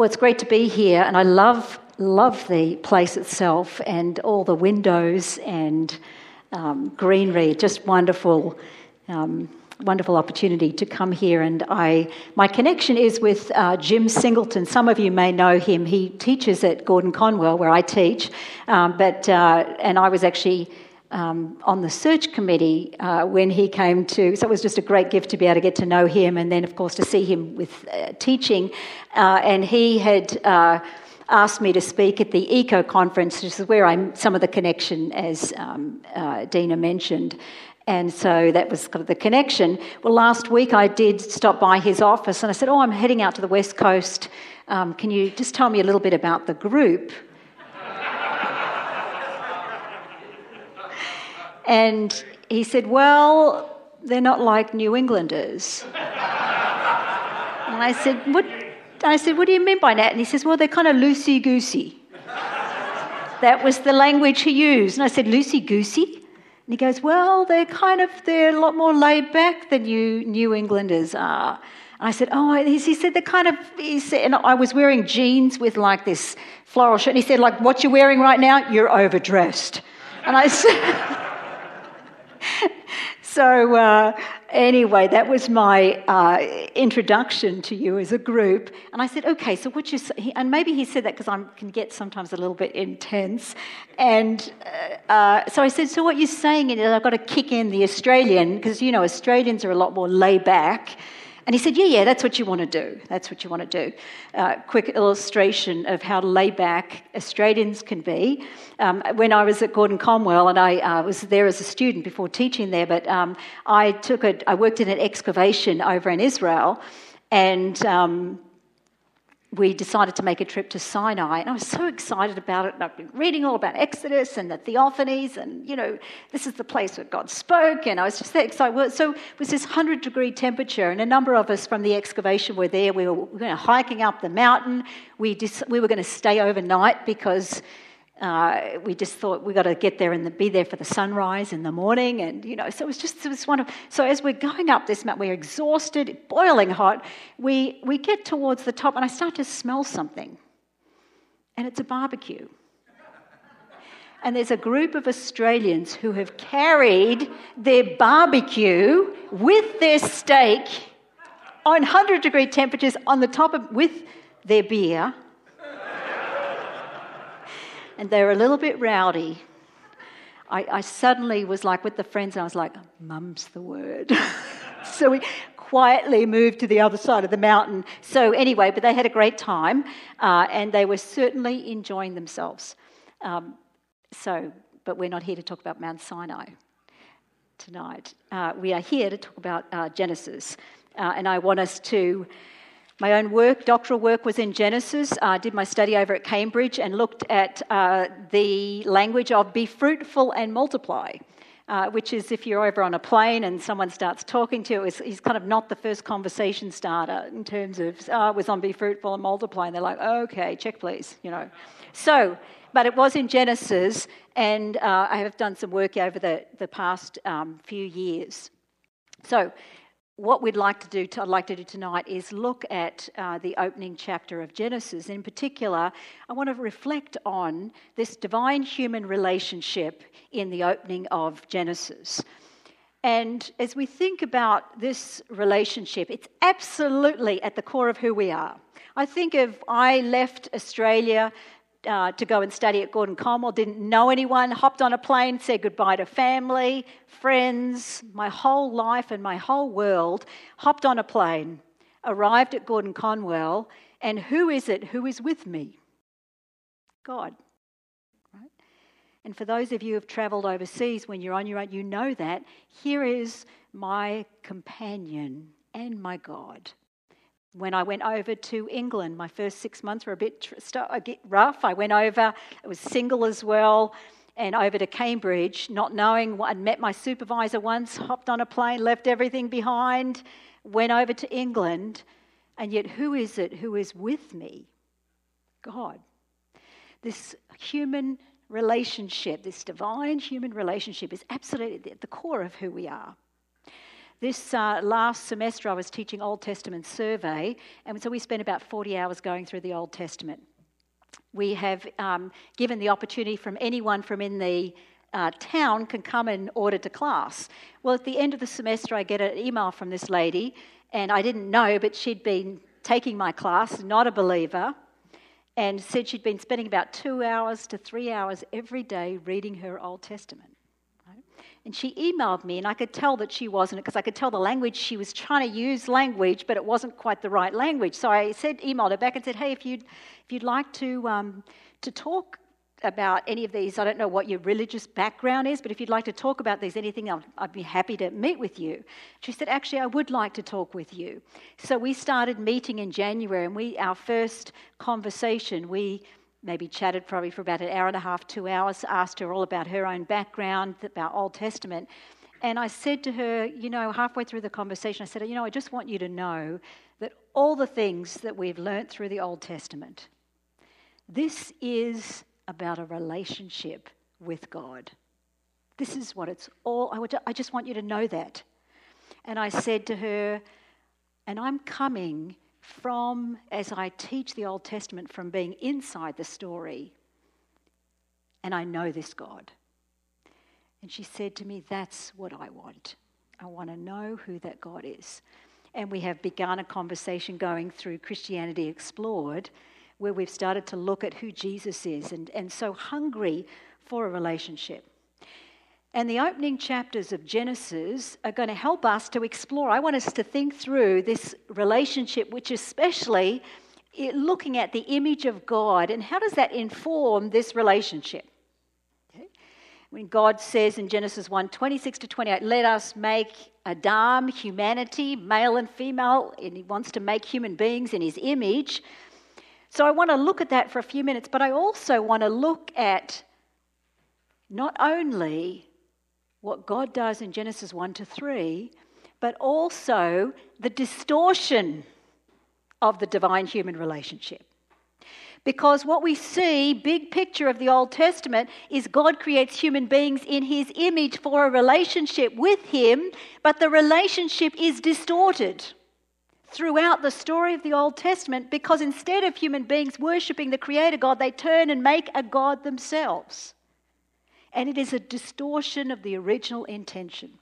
Well, it's great to be here, and I love love the place itself and all the windows and um, greenery. Just wonderful. Um, wonderful opportunity to come here and I my connection is with uh, Jim Singleton some of you may know him he teaches at Gordon Conwell where I teach um, but uh, and I was actually um, on the search committee uh, when he came to. So it was just a great gift to be able to get to know him, and then, of course, to see him with uh, teaching. Uh, and he had uh, asked me to speak at the Eco Conference, which is where I'm some of the connection, as um, uh, Dina mentioned. And so that was kind of the connection. Well, last week I did stop by his office and I said, Oh, I'm heading out to the West Coast. Um, can you just tell me a little bit about the group? And he said, Well, they're not like New Englanders. and I said, What? I said, What do you mean by that? And he says, Well, they're kind of loosey goosey. that was the language he used. And I said, Loosey goosey? And he goes, Well, they're kind of, they're a lot more laid back than you New Englanders are. And I said, Oh, he said, they're kind of, he said, and I was wearing jeans with like this floral shirt. And he said, Like what you're wearing right now, you're overdressed. And I said, so, uh, anyway, that was my uh, introduction to you as a group. And I said, okay, so what you say, and maybe he said that because I can get sometimes a little bit intense. And uh, uh, so I said, so what you're saying is I've got to kick in the Australian, because, you know, Australians are a lot more laid back. And he said, Yeah, yeah, that's what you want to do. That's what you want to do. Uh, quick illustration of how laid back Australians can be. Um, when I was at Gordon Conwell, and I uh, was there as a student before teaching there, but um, I took a, I worked in an excavation over in Israel, and um, we decided to make a trip to Sinai, and I was so excited about it. And I've been reading all about Exodus and the theophanies, and you know, this is the place where God spoke, and I was just excited. So it was this 100 degree temperature, and a number of us from the excavation were there. We were, we were hiking up the mountain. We, dis- we were going to stay overnight because uh, we just thought we got to get there and the, be there for the sunrise in the morning, and you know, so it was just it was one of. So as we're going up this mountain, we're exhausted, boiling hot. We we get towards the top, and I start to smell something, and it's a barbecue. And there's a group of Australians who have carried their barbecue with their steak on 100 degree temperatures on the top of with their beer and they were a little bit rowdy. I, I suddenly was like with the friends, and I was like, Mum's the word. so we quietly moved to the other side of the mountain. So, anyway, but they had a great time uh, and they were certainly enjoying themselves. Um, so, but we're not here to talk about Mount Sinai tonight. Uh, we are here to talk about uh, Genesis. Uh, and I want us to my own work, doctoral work, was in Genesis. I did my study over at Cambridge and looked at uh, the language of be fruitful and multiply. Uh, which is if you're over on a plane and someone starts talking to you, it's, he's kind of not the first conversation starter in terms of, oh, it was on be fruitful and multiply. And they're like, okay, check please, you know. So, but it was in Genesis, and uh, I have done some work over the, the past um, few years. So, what we'd like to do, I'd like to do tonight, is look at uh, the opening chapter of Genesis. In particular, I want to reflect on this divine human relationship in the opening of Genesis. And as we think about this relationship, it's absolutely at the core of who we are. I think if I left Australia uh, to go and study at Gordon Conwell, didn't know anyone, hopped on a plane, said goodbye to family, friends, my whole life and my whole world, hopped on a plane, arrived at Gordon Conwell, and who is it who is with me? God. Right? And for those of you who have traveled overseas, when you're on your own, you know that. Here is my companion and my God. When I went over to England, my first six months were a bit, a bit rough. I went over, I was single as well, and over to Cambridge, not knowing I'd met my supervisor once, hopped on a plane, left everything behind, went over to England, and yet who is it who is with me? God. This human relationship, this divine human relationship, is absolutely at the core of who we are. This uh, last semester, I was teaching Old Testament survey, and so we spent about 40 hours going through the Old Testament. We have um, given the opportunity from anyone from in the uh, town can come and order to class. Well, at the end of the semester, I get an email from this lady, and I didn't know, but she'd been taking my class, not a believer, and said she'd been spending about two hours to three hours every day reading her Old Testament. And she emailed me, and I could tell that she wasn't, because I could tell the language she was trying to use language, but it wasn't quite the right language. So I said, emailed her back and said, "Hey, if you'd if you'd like to um, to talk about any of these, I don't know what your religious background is, but if you'd like to talk about these, anything, I'd, I'd be happy to meet with you. She said, Actually, I would like to talk with you. So we started meeting in January, and we, our first conversation, we maybe chatted probably for about an hour and a half, two hours, asked her all about her own background, about Old Testament. And I said to her, you know, halfway through the conversation, I said, you know, I just want you to know that all the things that we've learnt through the Old Testament, this is about a relationship with God. This is what it's all, I, just want you to know that. And I said to her, and I'm coming from, as I teach the Old Testament, from being inside the story, and I know this God. And she said to me, That's what I want. I want to know who that God is. And we have begun a conversation going through Christianity Explored where we've started to look at who Jesus is and, and so hungry for a relationship. And the opening chapters of Genesis are going to help us to explore. I want us to think through this relationship, which especially eh, looking at the image of God and how does that inform this relationship? When God says in Genesis 1 26 to 28, let us make Adam, humanity, male and female, and he wants to make human beings in his image. So I want to look at that for a few minutes, but I also want to look at not only what God does in Genesis 1 to 3, but also the distortion of the divine human relationship. Because what we see, big picture of the Old Testament, is God creates human beings in his image for a relationship with him, but the relationship is distorted throughout the story of the Old Testament because instead of human beings worshipping the Creator God, they turn and make a God themselves. And it is a distortion of the original intention.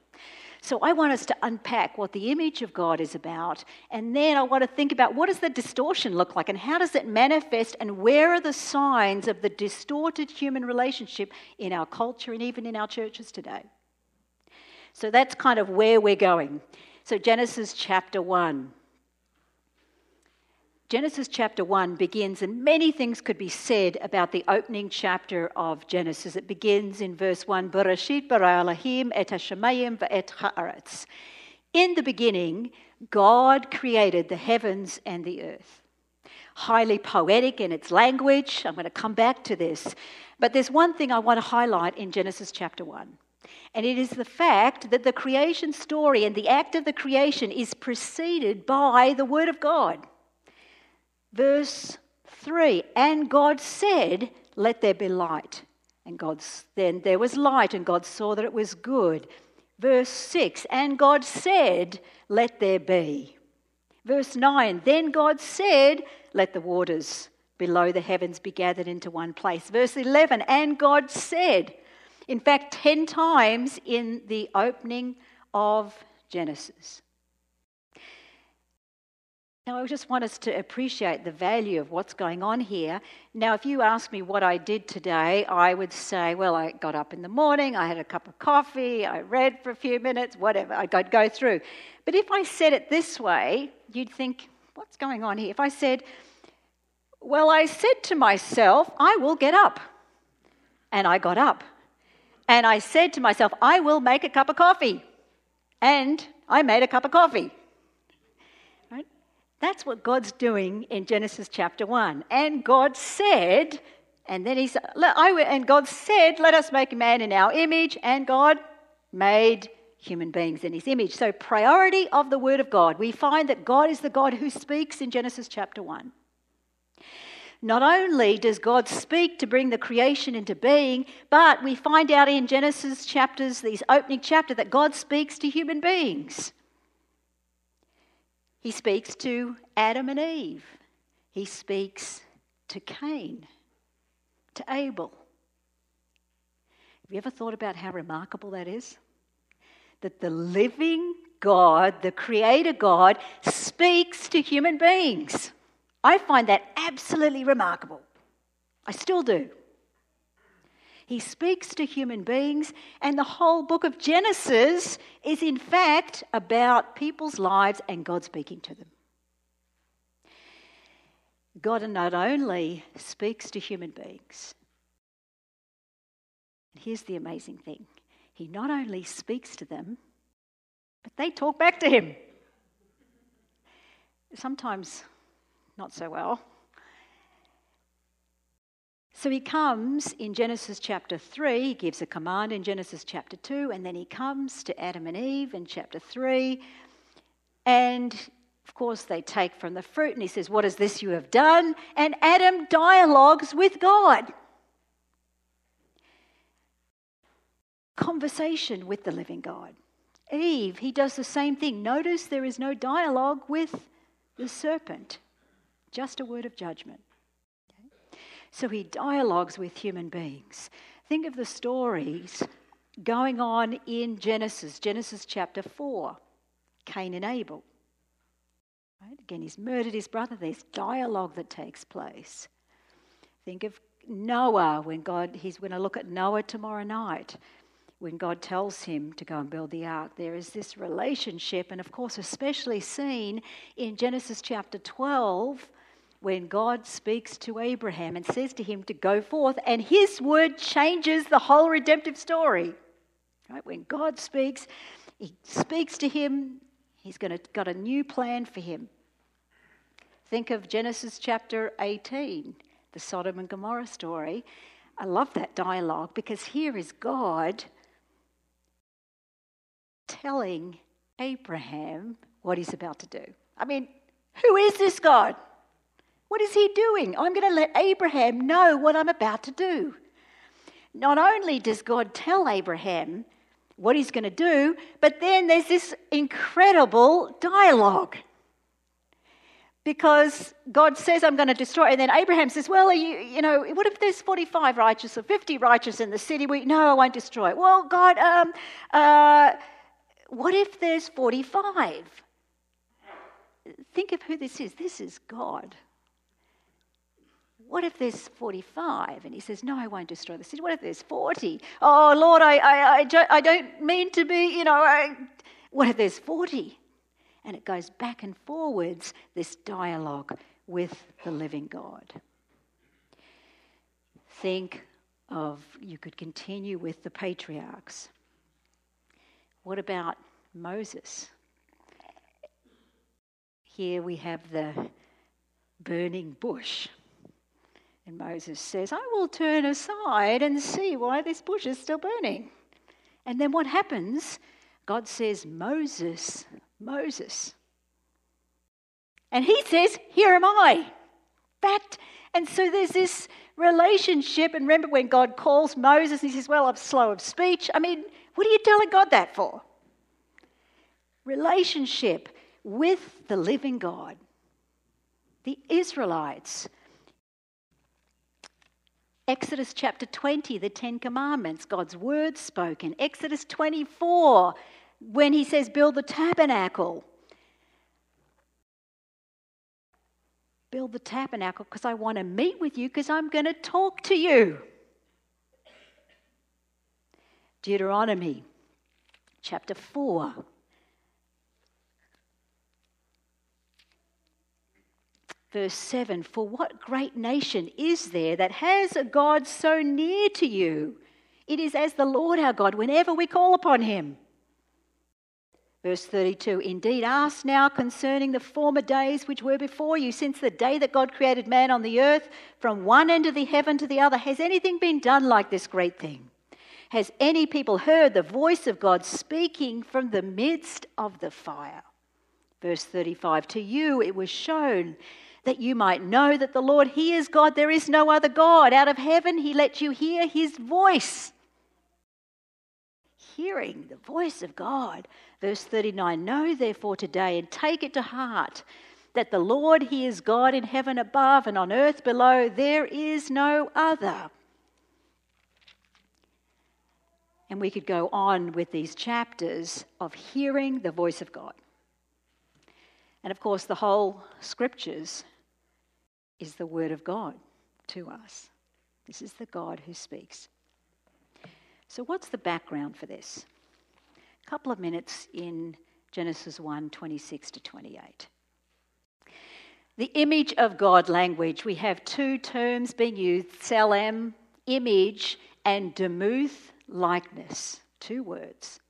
So I want us to unpack what the image of God is about, and then I want to think about what does the distortion look like and how does it manifest and where are the signs of the distorted human relationship in our culture and even in our churches today. So that's kind of where we're going. So Genesis chapter 1. Genesis chapter 1 begins, and many things could be said about the opening chapter of Genesis. It begins in verse 1 Bereshit bara Elohim et hashemayim ve'et haaretz. In the beginning, God created the heavens and the earth. Highly poetic in its language. I'm going to come back to this. But there's one thing I want to highlight in Genesis chapter 1. And it is the fact that the creation story and the act of the creation is preceded by the Word of God. Verse 3 And God said, Let there be light. And God, then there was light, and God saw that it was good. Verse 6 And God said, Let there be. Verse 9 Then God said, Let the waters below the heavens be gathered into one place. Verse 11 And God said, in fact, 10 times in the opening of Genesis. Now, I just want us to appreciate the value of what's going on here. Now, if you ask me what I did today, I would say, well, I got up in the morning, I had a cup of coffee, I read for a few minutes, whatever, I'd go through. But if I said it this way, you'd think, what's going on here? If I said, well, I said to myself, I will get up. And I got up. And I said to myself, I will make a cup of coffee. And I made a cup of coffee. That's what God's doing in Genesis chapter 1. And God said, and then he said, and God said, let us make man in our image, and God made human beings in his image. So, priority of the word of God. We find that God is the God who speaks in Genesis chapter 1. Not only does God speak to bring the creation into being, but we find out in Genesis chapters, these opening chapter, that God speaks to human beings. He speaks to Adam and Eve. He speaks to Cain, to Abel. Have you ever thought about how remarkable that is? That the living God, the Creator God, speaks to human beings. I find that absolutely remarkable. I still do. He speaks to human beings, and the whole book of Genesis is, in fact, about people's lives and God speaking to them. God not only speaks to human beings, here's the amazing thing He not only speaks to them, but they talk back to Him. Sometimes not so well. So he comes in Genesis chapter 3, he gives a command in Genesis chapter 2, and then he comes to Adam and Eve in chapter 3. And of course, they take from the fruit, and he says, What is this you have done? And Adam dialogues with God. Conversation with the living God. Eve, he does the same thing. Notice there is no dialogue with the serpent, just a word of judgment. So he dialogues with human beings. Think of the stories going on in Genesis, Genesis chapter 4, Cain and Abel. Right? Again, he's murdered his brother. There's dialogue that takes place. Think of Noah when God, he's going to look at Noah tomorrow night. When God tells him to go and build the ark, there is this relationship, and of course, especially seen in Genesis chapter 12, when God speaks to Abraham and says to him to go forth, and his word changes the whole redemptive story. Right? When God speaks, he speaks to him, he's going to, got a new plan for him. Think of Genesis chapter 18, the Sodom and Gomorrah story. I love that dialogue because here is God telling Abraham what he's about to do. I mean, who is this God? What is he doing? I'm going to let Abraham know what I'm about to do. Not only does God tell Abraham what he's going to do, but then there's this incredible dialogue. Because God says, I'm going to destroy. And then Abraham says, Well, you, you know, what if there's 45 righteous or 50 righteous in the city? We, no, I won't destroy it. Well, God, um, uh, what if there's 45? Think of who this is. This is God what if there's 45? And he says, No, I won't destroy the city. What if there's 40? Oh, Lord, I, I, I, I don't mean to be, you know, I, what if there's 40? And it goes back and forwards, this dialogue with the living God. Think of, you could continue with the patriarchs. What about Moses? Here we have the burning bush. And Moses says, I will turn aside and see why this bush is still burning. And then what happens? God says, Moses, Moses. And he says, Here am I. That, and so there's this relationship. And remember when God calls Moses, he says, Well, I'm slow of speech. I mean, what are you telling God that for? Relationship with the living God. The Israelites Exodus chapter 20, the Ten Commandments, God's word spoken. Exodus 24, when he says, build the tabernacle. Build the tabernacle because I want to meet with you because I'm going to talk to you. Deuteronomy chapter 4. Verse 7 For what great nation is there that has a God so near to you? It is as the Lord our God whenever we call upon him. Verse 32 Indeed, ask now concerning the former days which were before you, since the day that God created man on the earth, from one end of the heaven to the other. Has anything been done like this great thing? Has any people heard the voice of God speaking from the midst of the fire? Verse 35 To you it was shown that you might know that the Lord, He is God. There is no other God. Out of heaven, He let you hear His voice. hearing the voice of God. Verse 39 Know therefore today and take it to heart that the Lord, He is God in heaven above and on earth below. There is no other. And we could go on with these chapters of hearing the voice of God. And of course, the whole scriptures is the word of God to us. This is the God who speaks. So, what's the background for this? A couple of minutes in Genesis 1 26 to 28. The image of God language, we have two terms being used Tselem, image, and Demuth, likeness. Two words.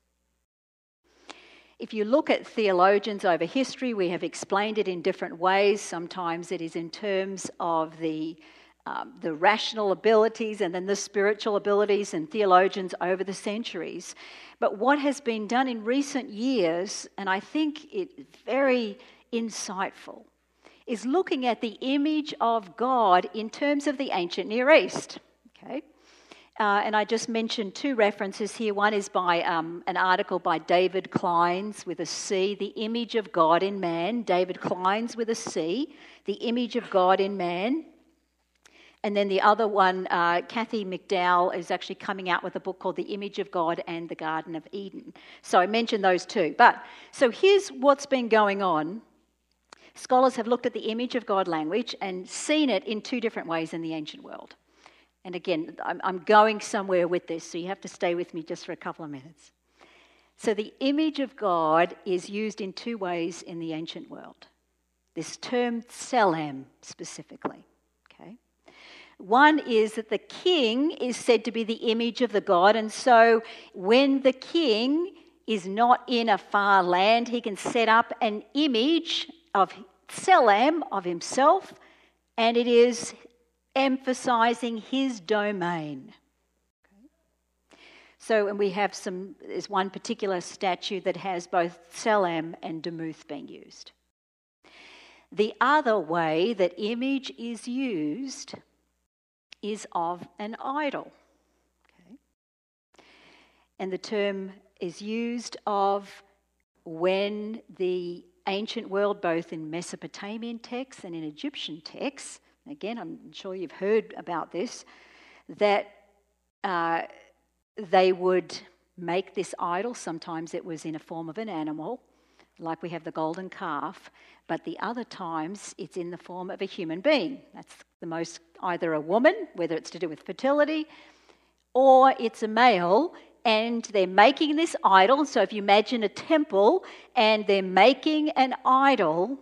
If you look at theologians over history, we have explained it in different ways. Sometimes it is in terms of the, um, the rational abilities and then the spiritual abilities, and theologians over the centuries. But what has been done in recent years, and I think it's very insightful, is looking at the image of God in terms of the ancient Near East. Okay? Uh, and I just mentioned two references here. One is by um, an article by David Clines with a C, The Image of God in Man. David Clines with a C, The Image of God in Man. And then the other one, uh, Kathy McDowell, is actually coming out with a book called The Image of God and the Garden of Eden. So I mentioned those two. But so here's what's been going on. Scholars have looked at the image of God language and seen it in two different ways in the ancient world. And again, I'm, I'm going somewhere with this, so you have to stay with me just for a couple of minutes. So, the image of God is used in two ways in the ancient world. This term Tselem specifically. Okay? One is that the king is said to be the image of the God, and so when the king is not in a far land, he can set up an image of Tselem, of himself, and it is emphasizing his domain. So, and we have some, there's one particular statue that has both Tselem and Demuth being used. The other way that image is used is of an idol. Okay. And the term is used of when the ancient world, both in Mesopotamian texts and in Egyptian texts, again, I'm sure you've heard about this, that uh, they would make this idol. Sometimes it was in a form of an animal, like we have the golden calf, but the other times it's in the form of a human being. That's the most, either a woman, whether it's to do with fertility, or it's a male, and they're making this idol. So if you imagine a temple and they're making an idol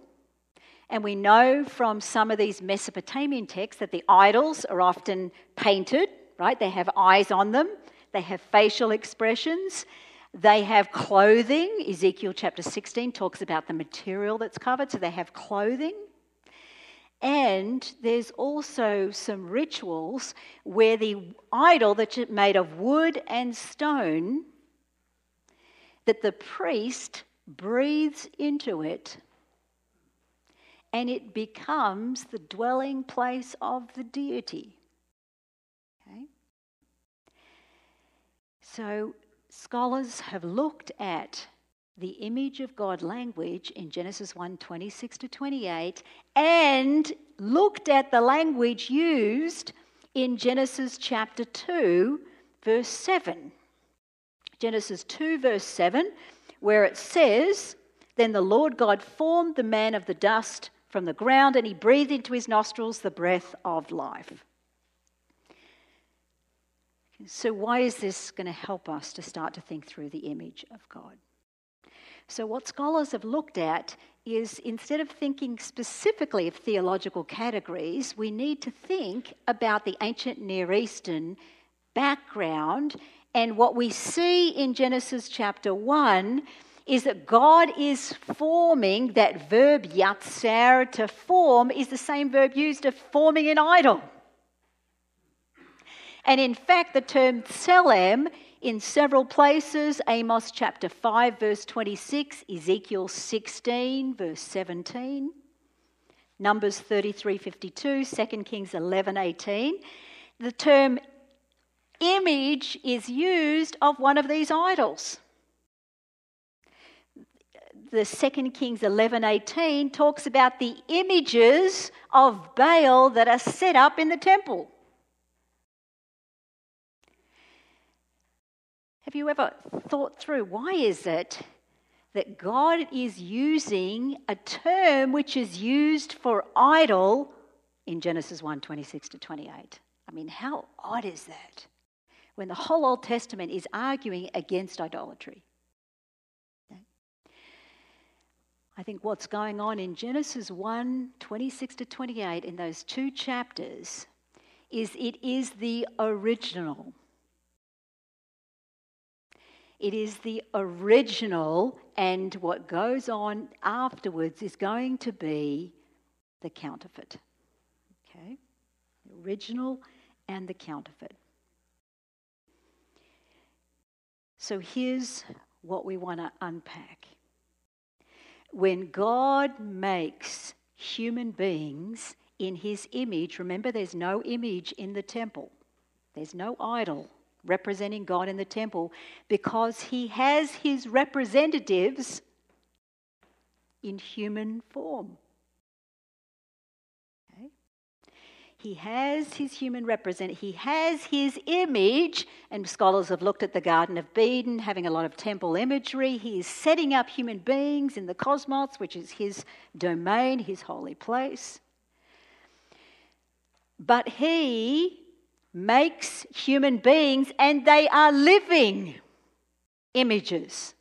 and we know from some of these Mesopotamian texts that the idols are often painted, right? They have eyes on them, they have facial expressions, they have clothing. Ezekiel chapter 16 talks about the material that's covered, so they have clothing. And there's also some rituals where the idol that's made of wood and stone, that the priest breathes into it and it becomes the dwelling place of the deity. Okay? So, scholars have looked at the image of God language in Genesis 1 26 to 28 and looked at the language used in Genesis chapter 2, verse 7. Genesis 2, verse 7, where it says, Then the Lord God formed the man of the dust from the ground and he breathed into his nostrils the breath of life. So, why is this going to help us to start to think through the image of God? So, what scholars have looked at is instead of thinking specifically of theological categories, we need to think about the ancient Near Eastern background. And what we see in Genesis chapter 1 is that God is forming that verb yatsar to form is the same verb used of forming an idol. And in fact, the term tselem in several places Amos chapter 5, verse 26, Ezekiel 16, verse 17, Numbers 33, 52, 2 Kings 11, 18. The term image is used of one of these idols. The 2 Kings 11:18 talks about the images of Baal that are set up in the temple. Have you ever thought through why is it that God is using a term which is used for idol in Genesis 1 26 to 28? I mean, how odd is that? When the whole Old Testament is arguing against idolatry. I think what's going on in Genesis 1 26 to 28 in those two chapters is it is the original it is the original, and what goes on afterwards is going to be the counterfeit. Okay? The original and the counterfeit. So here's what we want to unpack. When God makes human beings in his image, remember there's no image in the temple, there's no idol representing God in the temple because he has his representatives in human form. Okay? He has his human represent. he has his image, and scholars have looked at the Garden of Eden, having a lot of temple imagery. He is setting up human beings in the cosmos, which is his domain, his holy place. But he makes human beings and they are living images.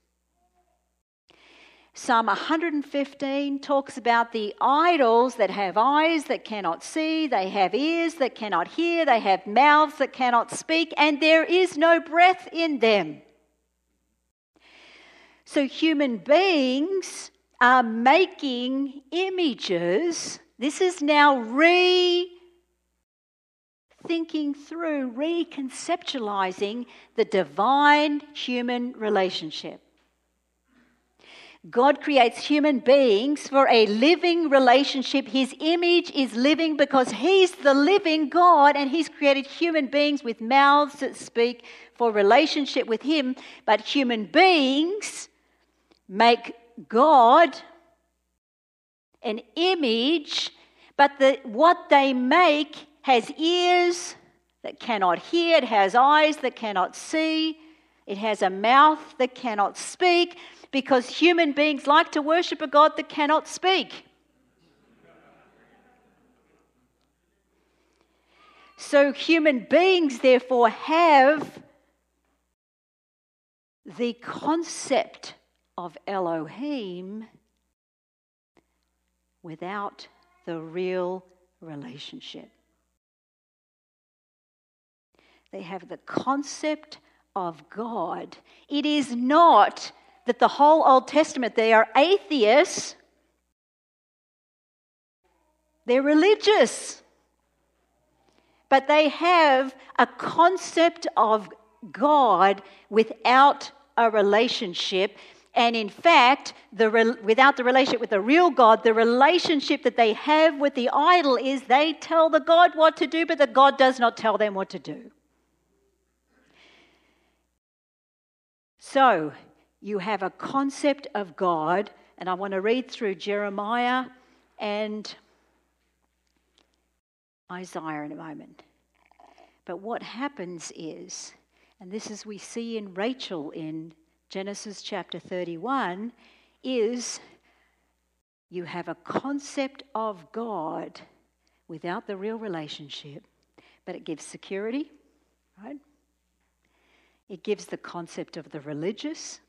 Psalm 115 talks about the idols that have eyes that cannot see, they have ears that cannot hear, they have mouths that cannot speak, and there is no breath in them. So human beings are making images. This is now re thinking through, reconceptualizing the divine human relationship. God creates human beings for a living relationship. His image is living because He's the living God and He's created human beings with mouths that speak for relationship with Him. But human beings make God an image, but the, what they make has ears that cannot hear, it has eyes that cannot see, it has a mouth that cannot speak, because human beings like to worship a God that cannot speak. So, human beings, therefore, have the concept of Elohim without the real relationship. They have the concept of God. It is not that the whole Old Testament, they are atheists, they're religious. But they have a concept of God without a relationship. And in fact, the, without the relationship with the real God, the relationship that they have with the idol is they tell the God what to do, but the God does not tell them what to do. So, you have a concept of God, and I want to read through Jeremiah and Isaiah in a moment. But what happens is, and this is we see in Rachel in Genesis chapter 31, is you have a concept of God without the real relationship, but it gives security, right? It gives the concept of the religious,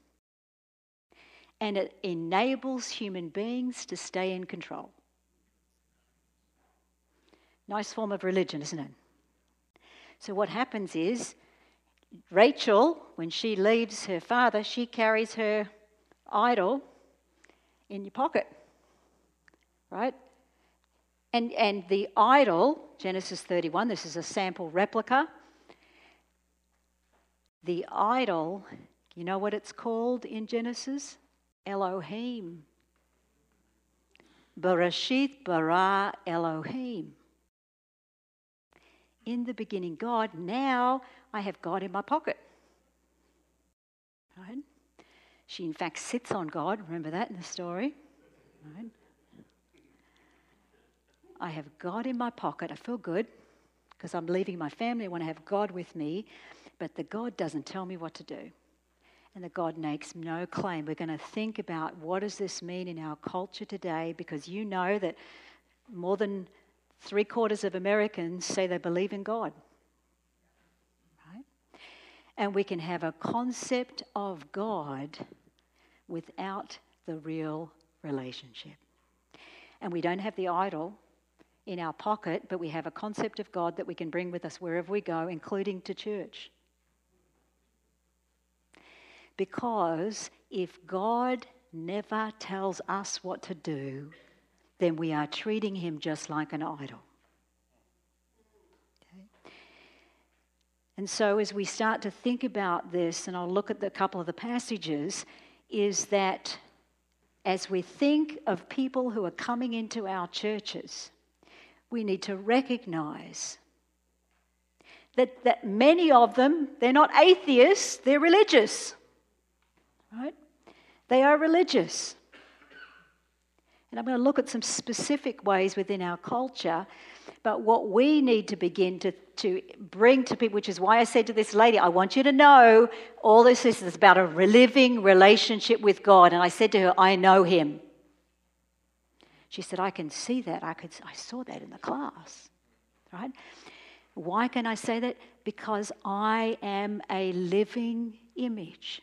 and it enables human beings to stay in control. Nice form of religion, isn't it? So, what happens is Rachel, when she leaves her father, she carries her idol in your pocket, right? And, and the idol, Genesis 31, this is a sample replica the idol, you know what it's called in Genesis? Elohim. Bereshit bara Elohim. in the beginning God. Now I have God in my pocket. Right? She, in fact, sits on God. Remember that in the story? Right? I have God in my pocket. I feel good because I'm leaving my family. I want to have God with me. But the God doesn't tell me what to do. And the God makes no claim. We're going to think about what does this mean in our culture today because you know that more than three quarters of Americans say they believe in God. Right? And we can have a concept of God without the real relationship. And we don't have the idol in our pocket, but we have a concept of God that we can bring with us wherever we go, including to church. Because if God never tells us what to do, then we are treating him just like an idol. Okay? And so, as we start to think about this, and I'll look at a couple of the passages, is that as we think of people who are coming into our churches, we need to recognize that, that many of them, they're not atheists, they're religious. Right? They are religious. And I'm going to look at some specific ways within our culture. But what we need to begin to, to bring to people, which is why I said to this lady, I want you to know all this is about a living relationship with God. And I said to her, I know him. She said, I can see that. I, could, I saw that in the class. Right? Why can I say that? Because I am a living image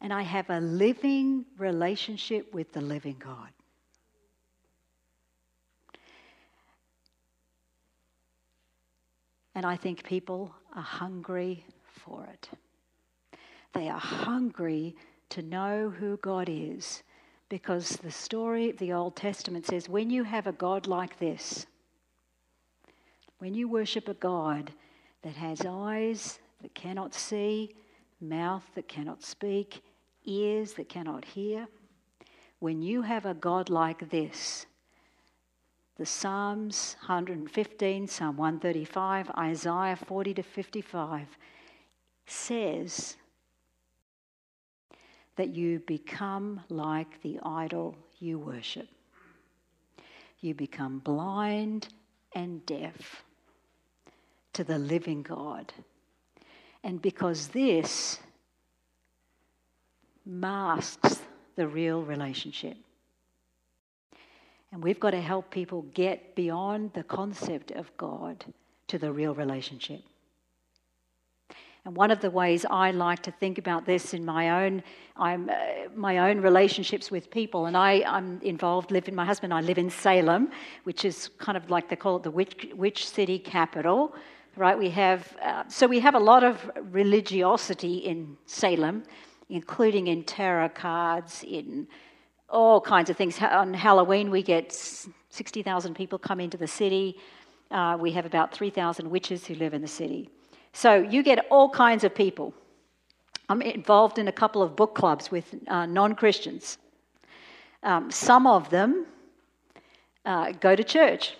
and I have a living relationship with the living God. And I think people are hungry for it. They are hungry to know who God is because the story of the Old Testament says when you have a God like this, when you worship a God that has eyes that cannot see, mouth that cannot speak, ears that cannot hear. When you have a God like this, the Psalms 115, Psalm 135, Isaiah 40 to 55 says that you become like the idol you worship. You become blind and deaf to the living God. And because this masks the real relationship. And we've got to help people get beyond the concept of God to the real relationship. And one of the ways I like to think about this in my own, uh, my own relationships with people, and I, I'm involved, live in my husband, I live in Salem, which is kind of like they call it the witch, witch city capital, right? We have, uh, so we have a lot of religiosity in Salem including in tarot cards, in all kinds of things. On Halloween, we get 60,000 people come into the city. Uh, we have about 3,000 witches who live in the city. So you get all kinds of people. I'm involved in a couple of book clubs with uh, non Christians. Um, some of them uh, go to church.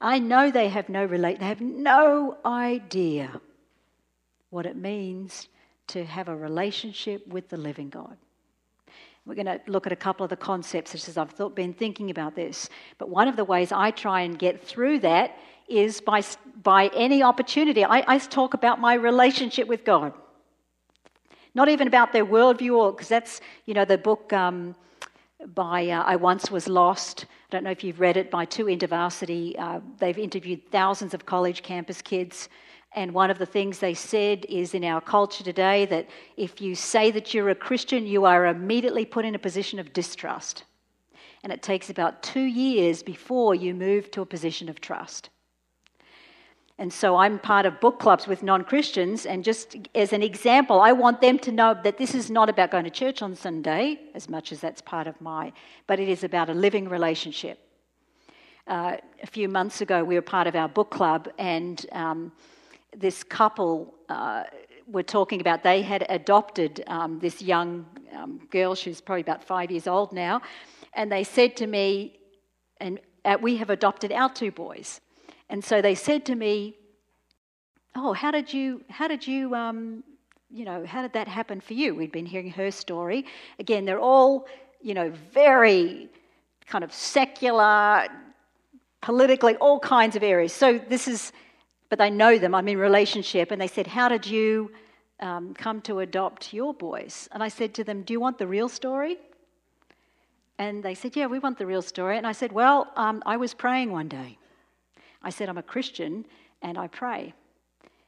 I know they have no relate. They have no idea what it means to have a relationship with the living God. We're going to look at a couple of the concepts as I've thought, been thinking about this. But one of the ways I try and get through that is by, by any opportunity. I, I talk about my relationship with God. Not even about their worldview, or because that's, you know, the book um, by uh, I Once Was Lost. I don't know if you've read it by two InterVarsity. Uh, they've interviewed thousands of college campus kids and one of the things they said is in our culture today that if you say that you're a Christian, you are immediately put in a position of distrust. And it takes about two years before you move to a position of trust. And so I'm part of book clubs with non Christians, and just as an example, I want them to know that this is not about going to church on Sunday, as much as that's part of my, but it is about a living relationship. Uh, a few months ago, we were part of our book club, and um, this couple uh, were talking about they had adopted um, this young um, girl, she's probably about five years old now, and they said to me, and uh, we have adopted our two boys. And so they said to me, Oh, how did you, how did you, um, you know, how did that happen for you? We'd been hearing her story. Again, they're all, you know, very kind of secular, politically, all kinds of areas. So this is, but they know them. I'm in relationship. And they said, How did you um, come to adopt your boys? And I said to them, Do you want the real story? And they said, Yeah, we want the real story. And I said, Well, um, I was praying one day. I said, I'm a Christian and I pray.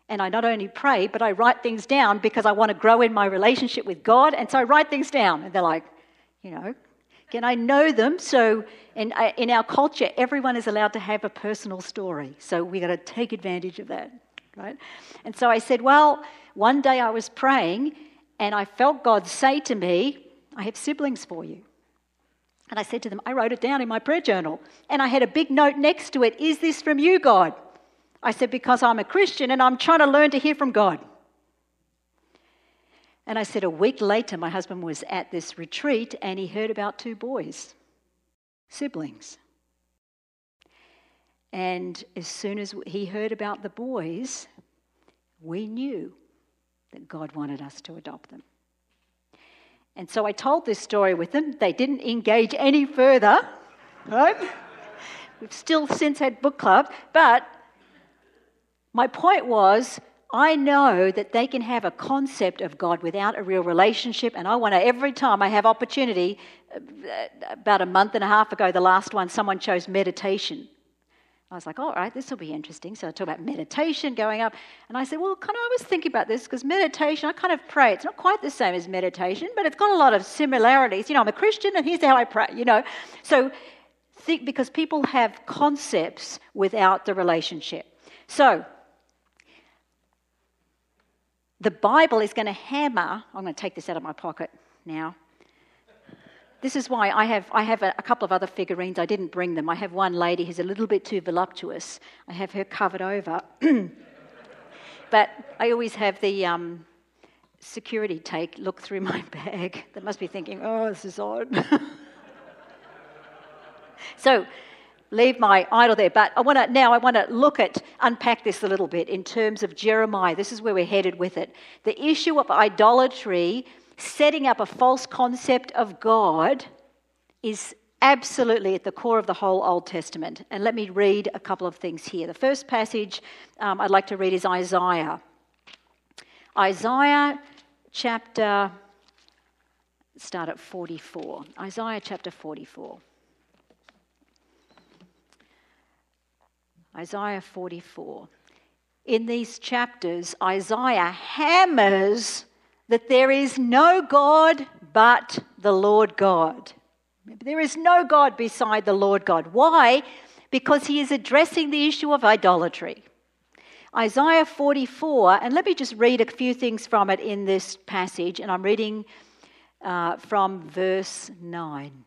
And I not only pray, but I write things down because I want to grow in my relationship with God. And so I write things down. And they're like, You know, can I know them? So in, uh, in our culture, everyone is allowed to have a personal story. So we've got to take advantage of that, right? And so I said, Well, one day I was praying and I felt God say to me, I have siblings for you. And I said to them, I wrote it down in my prayer journal. And I had a big note next to it Is this from you, God? I said, Because I'm a Christian and I'm trying to learn to hear from God. And I said, A week later, my husband was at this retreat and he heard about two boys, siblings. And as soon as he heard about the boys, we knew that God wanted us to adopt them. And so I told this story with them. They didn't engage any further, right? We've still since had book club, but my point was I know that they can have a concept of God without a real relationship, and I want to, every time I have opportunity, uh, about a month and a half ago, the last one, someone chose meditation. I was like, all right, this will be interesting. So I talk about meditation going up. And I said, well, kind of, I was thinking about this because meditation, I kind of pray. It's not quite the same as meditation, but it's got a lot of similarities. You know, I'm a Christian and here's how I pray, you know. So think, because people have concepts without the relationship. So the Bible is going to hammer, I'm going to take this out of my pocket now. This is why I have, I have a, a, couple of other figurines. I didn't bring them. I have one lady who's a little bit too voluptuous. I have her covered over. but I always have the um, security take look through my bag. They must be thinking, oh, this is odd. so leave my idol there. But I want to now I want to look at unpack this a little bit in terms of Jeremiah. This is where we're headed with it. The issue of idolatry setting up a false concept of God is absolutely at the core of the whole Old Testament. And let me read a couple of things here. The first passage um, I'd like to read is Isaiah. Isaiah chapter, start at 44. Isaiah chapter 44. Isaiah 44. In these chapters, Isaiah hammers that there is no God but the Lord God. There is no God beside the Lord God. Why? Because he is addressing the issue of idolatry. Isaiah 44, and let me just read a few things from it in this passage, and I'm reading uh, from verse 9.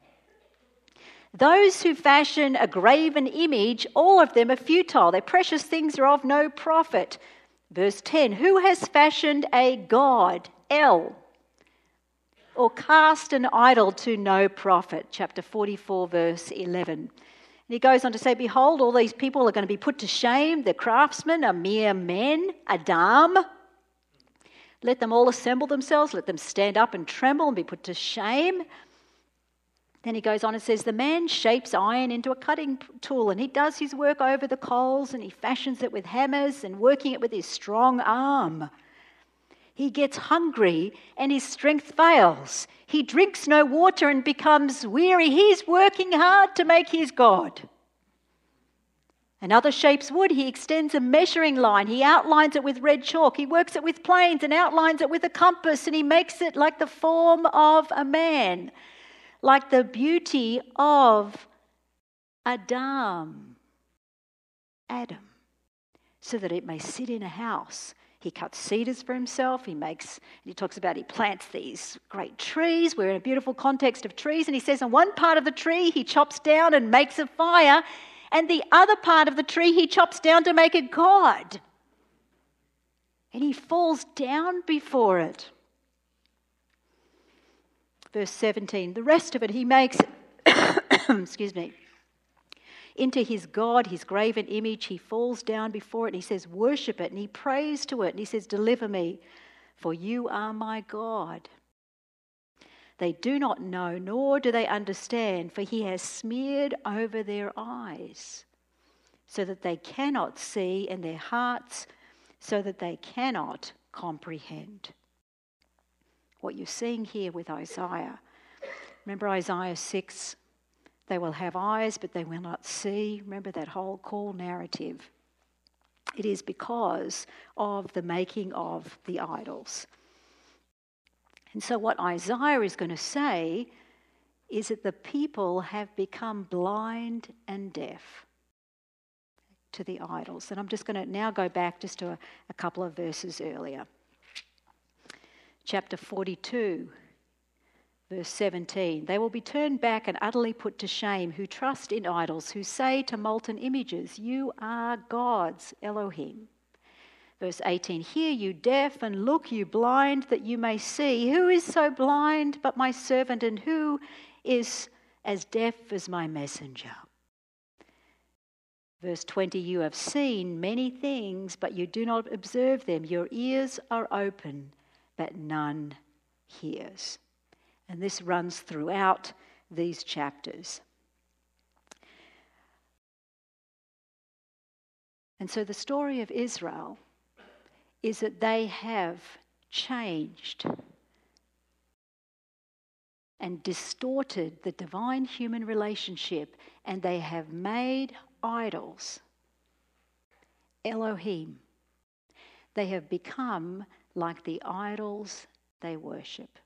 Those who fashion a graven image, all of them are futile. Their precious things are of no profit. Verse 10 Who has fashioned a God El, or cast an idol to no profit. Chapter 44, verse 11. And he goes on to say, Behold, all these people are going to be put to shame. The craftsmen are mere men, Adam. Let them all assemble themselves, let them stand up and tremble and be put to shame. Then he goes on and says, The man shapes iron into a cutting tool, and he does his work over the coals, and he fashions it with hammers and working it with his strong arm. He gets hungry and his strength fails. He drinks no water and becomes weary. He's working hard to make his God. Another shapes wood. He extends a measuring line. He outlines it with red chalk. He works it with planes and outlines it with a compass, and he makes it like the form of a man, like the beauty of Adam, Adam, so that it may sit in a house he cuts cedars for himself. He makes, he talks about he plants these great trees. We're in a beautiful context of trees. And he says, on one part of the tree, he chops down and makes a fire. And the other part of the tree, he chops down to make a god. And he falls down before it. Verse 17, the rest of it he makes, excuse me, into his God, his graven image. He falls down before it and he says, Worship it. And he prays to it and he says, Deliver me, for you are my God. They do not know, nor do they understand, for he has smeared over their eyes, so that they cannot see, and their hearts, so that they cannot comprehend. What you're seeing here with Isaiah. Remember Isaiah 6? They will have eyes, but they will not see. Remember that whole call narrative. It is because of the making of the idols. And so, what Isaiah is going to say is that the people have become blind and deaf to the idols. And I'm just going to now go back just to a, a couple of verses earlier. Chapter 42, verse 17. They will be turned back and utterly put to shame who trust in idols, who say to molten images, You are gods, Elohim. Verse 18 Hear you deaf, and look you blind, that you may see. Who is so blind but my servant, and who is as deaf as my messenger? Verse 20 You have seen many things, but you do not observe them. Your ears are open, but none hears. And this runs throughout these chapters. And so the story of Israel is that they have changed and distorted the divine human relationship and they have made idols Elohim. They have become like the idols they worship.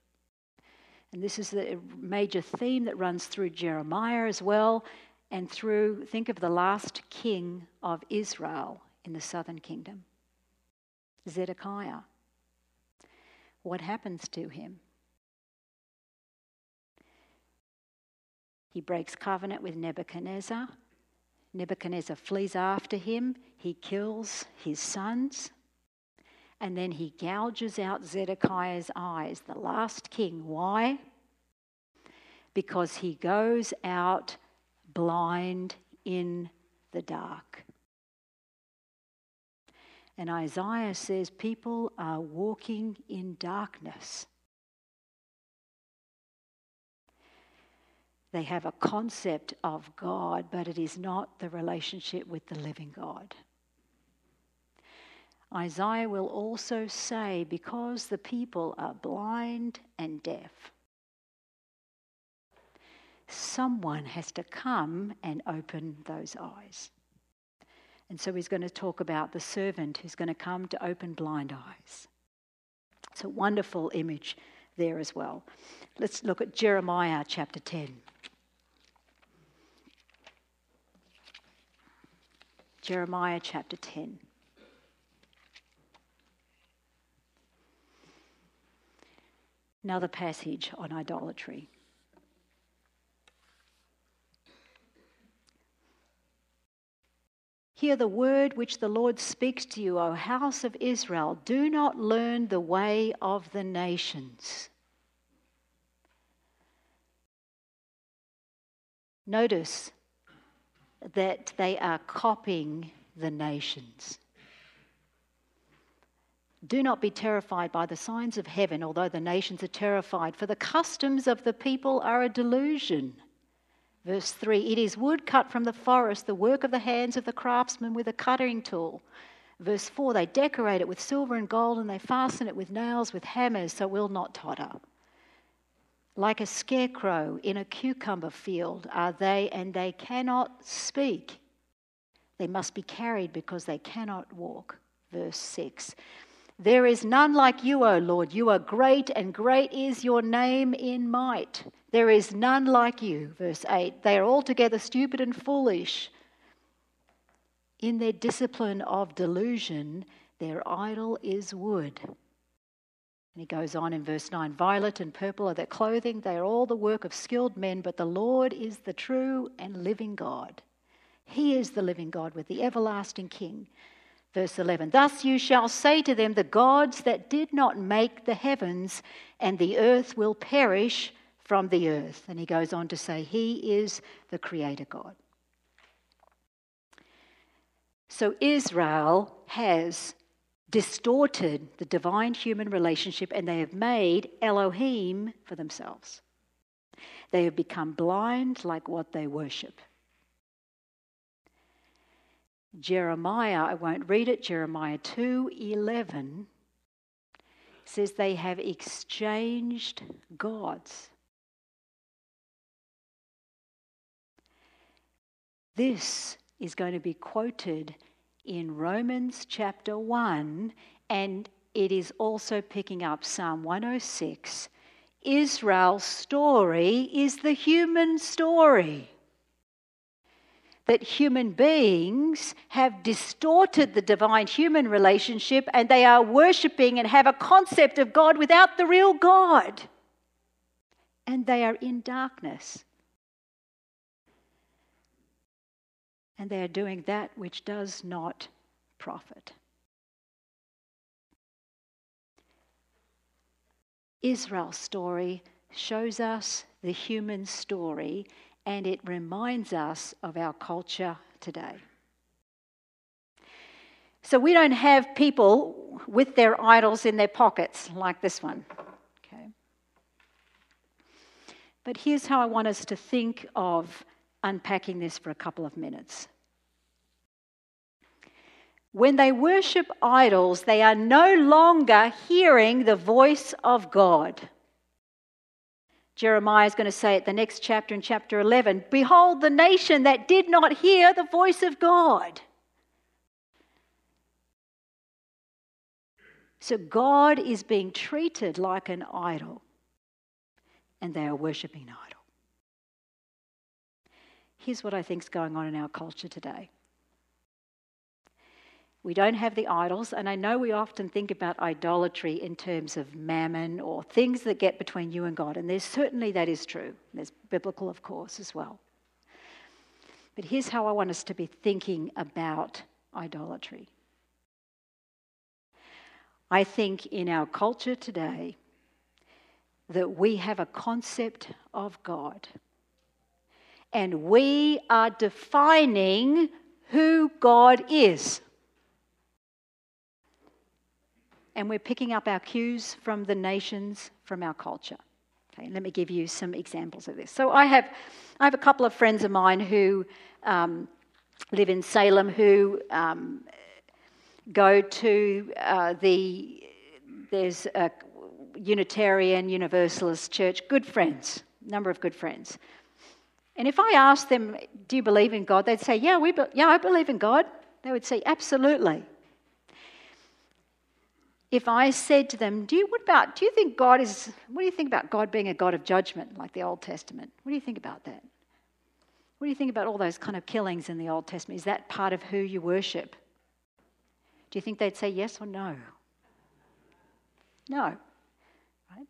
And this is the major theme that runs through Jeremiah as well and through, think of the last king of Israel in the southern kingdom. Zedekiah. What happens to him? He breaks covenant with Nebuchadnezzar. Nebuchadnezzar flees after him. He kills his sons. And then he gouges out Zedekiah's eyes, the last king. Why? Because he goes out blind in the dark. And Isaiah says people are walking in darkness. They have a concept of God, but it is not the relationship with the living God. Isaiah will also say, because the people are blind and deaf, someone has to come and open those eyes. And so he's going to talk about the servant who's going to come to open blind eyes. It's a wonderful image there as well. Let's look at Jeremiah chapter 10. Jeremiah chapter 10. Another passage on idolatry. Hear the word which the Lord speaks to you, O house of Israel. Do not learn the way of the nations. Notice that they are copying the nations. Do not be terrified by the signs of heaven, although the nations are terrified, for the customs of the people are a delusion. Verse 3 It is wood cut from the forest, the work of the hands of the craftsman with a cutting tool. Verse 4 They decorate it with silver and gold, and they fasten it with nails, with hammers, so it will not totter. Like a scarecrow in a cucumber field are they, and they cannot speak. They must be carried because they cannot walk. Verse 6 There is none like you, O Lord. You are great, and great is your name in might. There is none like you. Verse 8 They are altogether stupid and foolish. In their discipline of delusion, their idol is wood. And he goes on in verse 9 Violet and purple are their clothing. They are all the work of skilled men, but the Lord is the true and living God. He is the living God with the everlasting King. Verse 11 Thus you shall say to them, The gods that did not make the heavens and the earth will perish, from the earth. And he goes on to say, He is the Creator God. So Israel has distorted the divine human relationship and they have made Elohim for themselves. They have become blind like what they worship. Jeremiah, I won't read it, Jeremiah 2:11 says they have exchanged gods. This is going to be quoted in Romans chapter 1, and it is also picking up Psalm 106. Israel's story is the human story. That human beings have distorted the divine human relationship and they are worshipping and have a concept of God without the real God. And they are in darkness. and they are doing that which does not profit. Israel's story shows us the human story and it reminds us of our culture today. So we don't have people with their idols in their pockets like this one. Okay. But here's how I want us to think of unpacking this for a couple of minutes. When they worship idols, they are no longer hearing the voice of God. Jeremiah is going to say at the next chapter in chapter 11 Behold, the nation that did not hear the voice of God. So God is being treated like an idol, and they are worshipping an idol. Here's what I think is going on in our culture today. We don't have the idols, and I know we often think about idolatry in terms of mammon or things that get between you and God, and there's certainly that is true. There's biblical, of course, as well. But here's how I want us to be thinking about idolatry. I think in our culture today that we have a concept of God and we are defining who God is. And we're picking up our cues from the nations, from our culture. Okay, let me give you some examples of this. So I have, I have a couple of friends of mine who um, live in Salem who um, go to uh, the, there's a Unitarian Universalist church, good friends, number of good friends. And if I asked them, Do you believe in God? they'd say, Yeah, we be- yeah, I believe in God. They would say, Absolutely. If I said to them, do you, what about, do you think God is, what do you think about God being a God of judgment like the Old Testament? What do you think about that? What do you think about all those kind of killings in the Old Testament? Is that part of who you worship? Do you think they'd say yes or no? No. Right?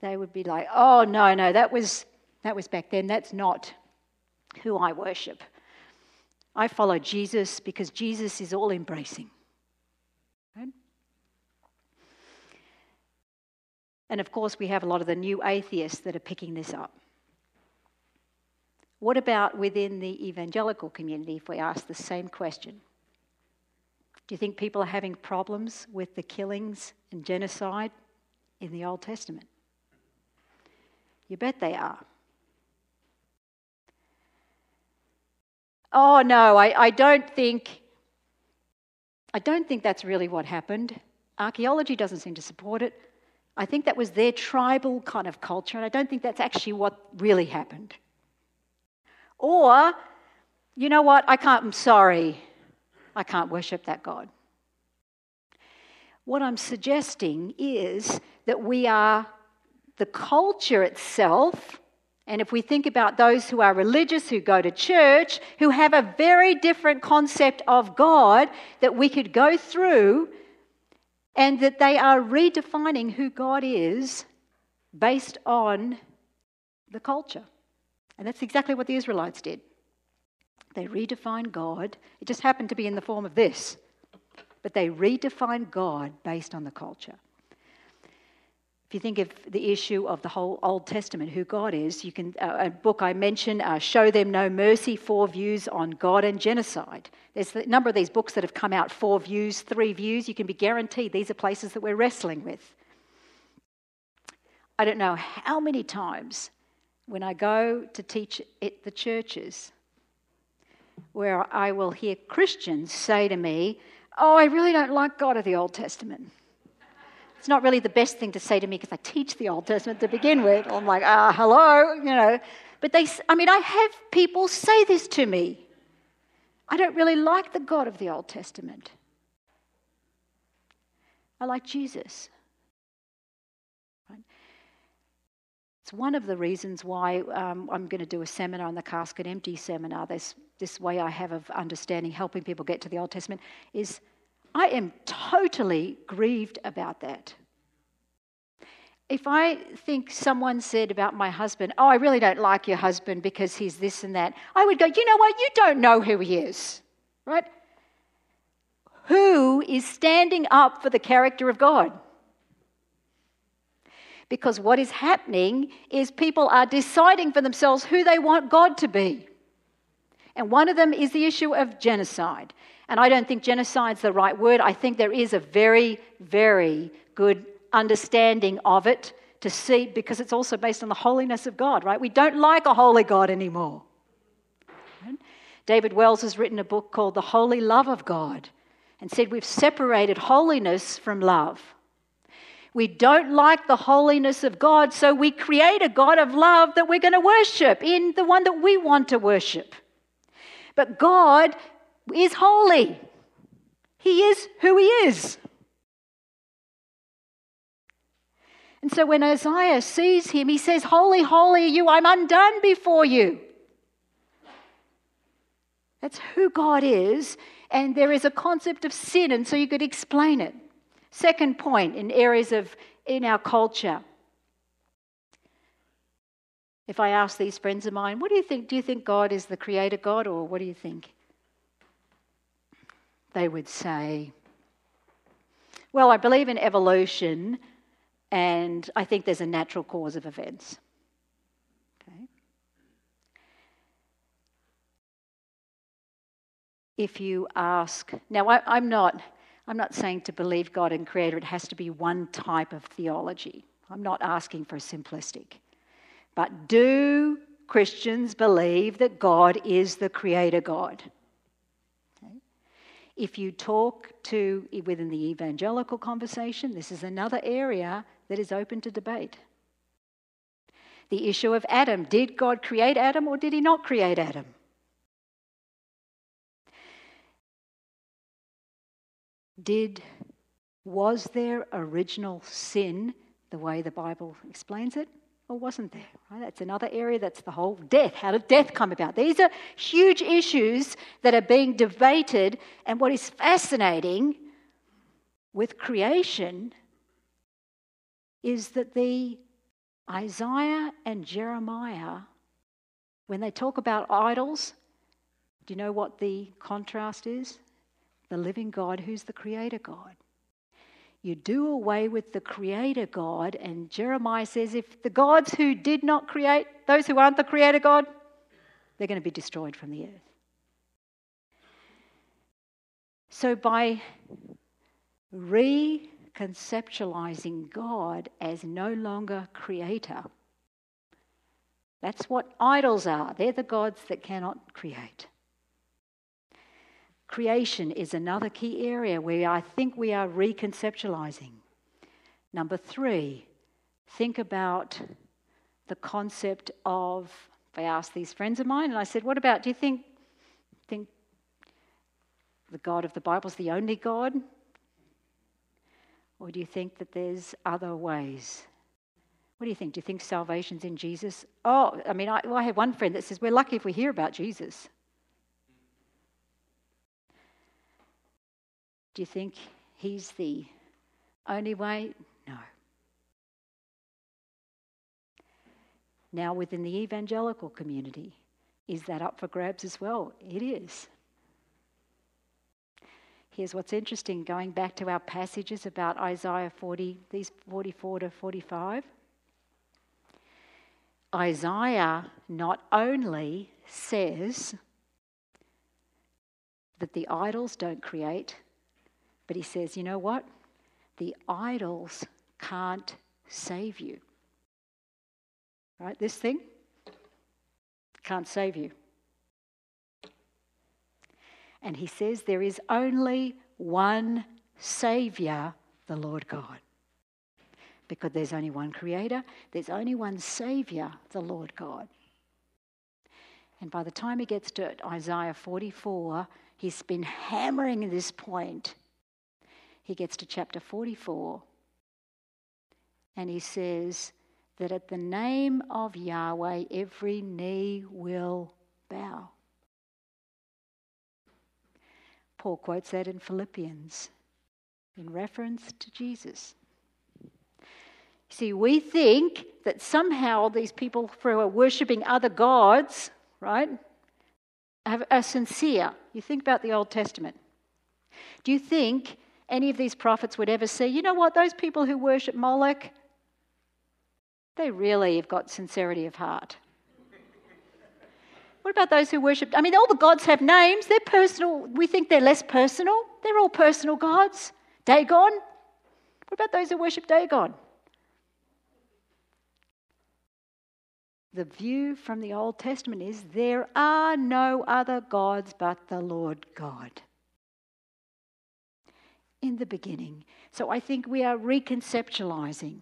They would be like, oh, no, no, that was that was back then. That's not who I worship. I follow Jesus because Jesus is all embracing. Right? And of course, we have a lot of the new atheists that are picking this up. What about within the evangelical community if we ask the same question? Do you think people are having problems with the killings and genocide in the Old Testament? You bet they are. oh no, I, I don't think I don't think that's really what happened. Archaeology doesn't seem to support it. I think that was their tribal kind of culture, and I don't think that's actually what really happened. Or, you know what, I can't, I'm sorry, I can't worship that God. What I'm suggesting is that we are, the culture itself and if we think about those who are religious, who go to church, who have a very different concept of God that we could go through, and that they are redefining who God is based on the culture. And that's exactly what the Israelites did. They redefined God. It just happened to be in the form of this. But they redefined God based on the culture. If you think of the issue of the whole Old Testament, who God is, you can uh, a book I mentioned, uh, "Show Them No Mercy: Four Views on God and Genocide." There's a number of these books that have come out, four views, three views. You can be guaranteed these are places that we're wrestling with. I don't know how many times when I go to teach at the churches where I will hear Christians say to me, "Oh, I really don't like God of the Old Testament." It's not really the best thing to say to me because I teach the Old Testament to begin with. I'm like, ah, hello, you know. But they, I mean, I have people say this to me. I don't really like the God of the Old Testament. I like Jesus. Right? It's one of the reasons why um, I'm going to do a seminar on the casket empty seminar. This, this way I have of understanding, helping people get to the Old Testament, is I am totally grieved about that. If I think someone said about my husband, Oh, I really don't like your husband because he's this and that, I would go, You know what? You don't know who he is, right? Who is standing up for the character of God? Because what is happening is people are deciding for themselves who they want God to be. And one of them is the issue of genocide. And I don't think genocide's the right word. I think there is a very, very good understanding of it to see, because it's also based on the holiness of God, right? We don't like a holy God anymore. David Wells has written a book called The Holy Love of God and said we've separated holiness from love. We don't like the holiness of God, so we create a God of love that we're going to worship in the one that we want to worship. But God is holy. He is who He is. And so when Isaiah sees him, he says, Holy, holy are you, I'm undone before you. That's who God is, and there is a concept of sin, and so you could explain it. Second point in areas of in our culture. If I ask these friends of mine, what do you think? Do you think God is the creator God, or what do you think? They would say, Well, I believe in evolution, and I think there's a natural cause of events. Okay? If you ask, now I, am not, I'm not saying to believe God and Creator, it has to be one type of theology. I'm not asking for a simplistic. But do Christians believe that God is the Creator God? If you talk to within the evangelical conversation, this is another area that is open to debate. The issue of Adam did God create Adam or did he not create Adam? Did was there original sin the way the Bible explains it? Or wasn't there? Right? That's another area that's the whole death. How did death come about? These are huge issues that are being debated, and what is fascinating with creation is that the Isaiah and Jeremiah, when they talk about idols, do you know what the contrast is? The living God, who's the creator God. You do away with the creator God. And Jeremiah says if the gods who did not create, those who aren't the creator God, they're going to be destroyed from the earth. So by reconceptualizing God as no longer creator, that's what idols are. They're the gods that cannot create. Creation is another key area where I think we are reconceptualizing. Number three, think about the concept of. I asked these friends of mine, and I said, "What about? Do you think think the God of the Bible is the only God, or do you think that there's other ways?" What do you think? Do you think salvation's in Jesus? Oh, I mean, I, well, I have one friend that says we're lucky if we hear about Jesus. Do you think he's the only way? No. Now, within the evangelical community, is that up for grabs as well? It is. Here's what's interesting going back to our passages about Isaiah 40, these 44 to 45. Isaiah not only says that the idols don't create, but he says, you know what? The idols can't save you. Right? This thing can't save you. And he says there is only one Saviour, the Lord God. Because there's only one Creator, there's only one Saviour, the Lord God. And by the time he gets to Isaiah 44, he's been hammering this point. He gets to chapter 44 and he says that at the name of Yahweh, every knee will bow. Paul quotes that in Philippians in reference to Jesus. See, we think that somehow these people who are worshipping other gods, right, are sincere. You think about the Old Testament. Do you think any of these prophets would ever say, you know what, those people who worship Moloch, they really have got sincerity of heart? What about those who worship? I mean, all the gods have names. They're personal. We think they're less personal. They're all personal gods. Dagon. What about those who worship Dagon? The view from the Old Testament is there are no other gods but the Lord God. In the beginning. So I think we are reconceptualizing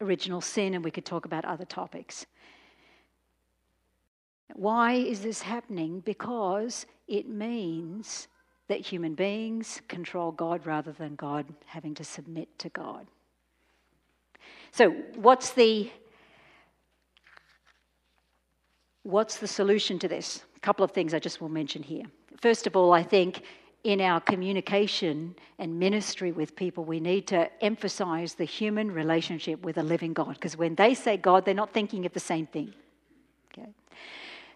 original sin, and we could talk about other topics. Why is this happening? Because it means that human beings control God rather than God having to submit to God. So, what's the what's the solution to this? A couple of things I just will mention here. First of all, I think in our communication and ministry with people, we need to emphasize the human relationship with a living God. Because when they say God, they're not thinking of the same thing. Okay?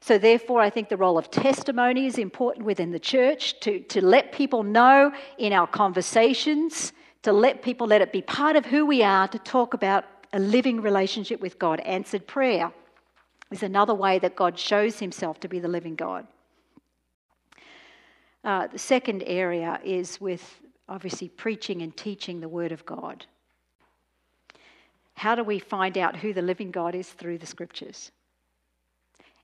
So, therefore, I think the role of testimony is important within the church to, to let people know in our conversations, to let people let it be part of who we are, to talk about a living relationship with God. Answered prayer is another way that God shows himself to be the living God. Uh, the second area is with obviously preaching and teaching the Word of God. How do we find out who the living God is through the scriptures?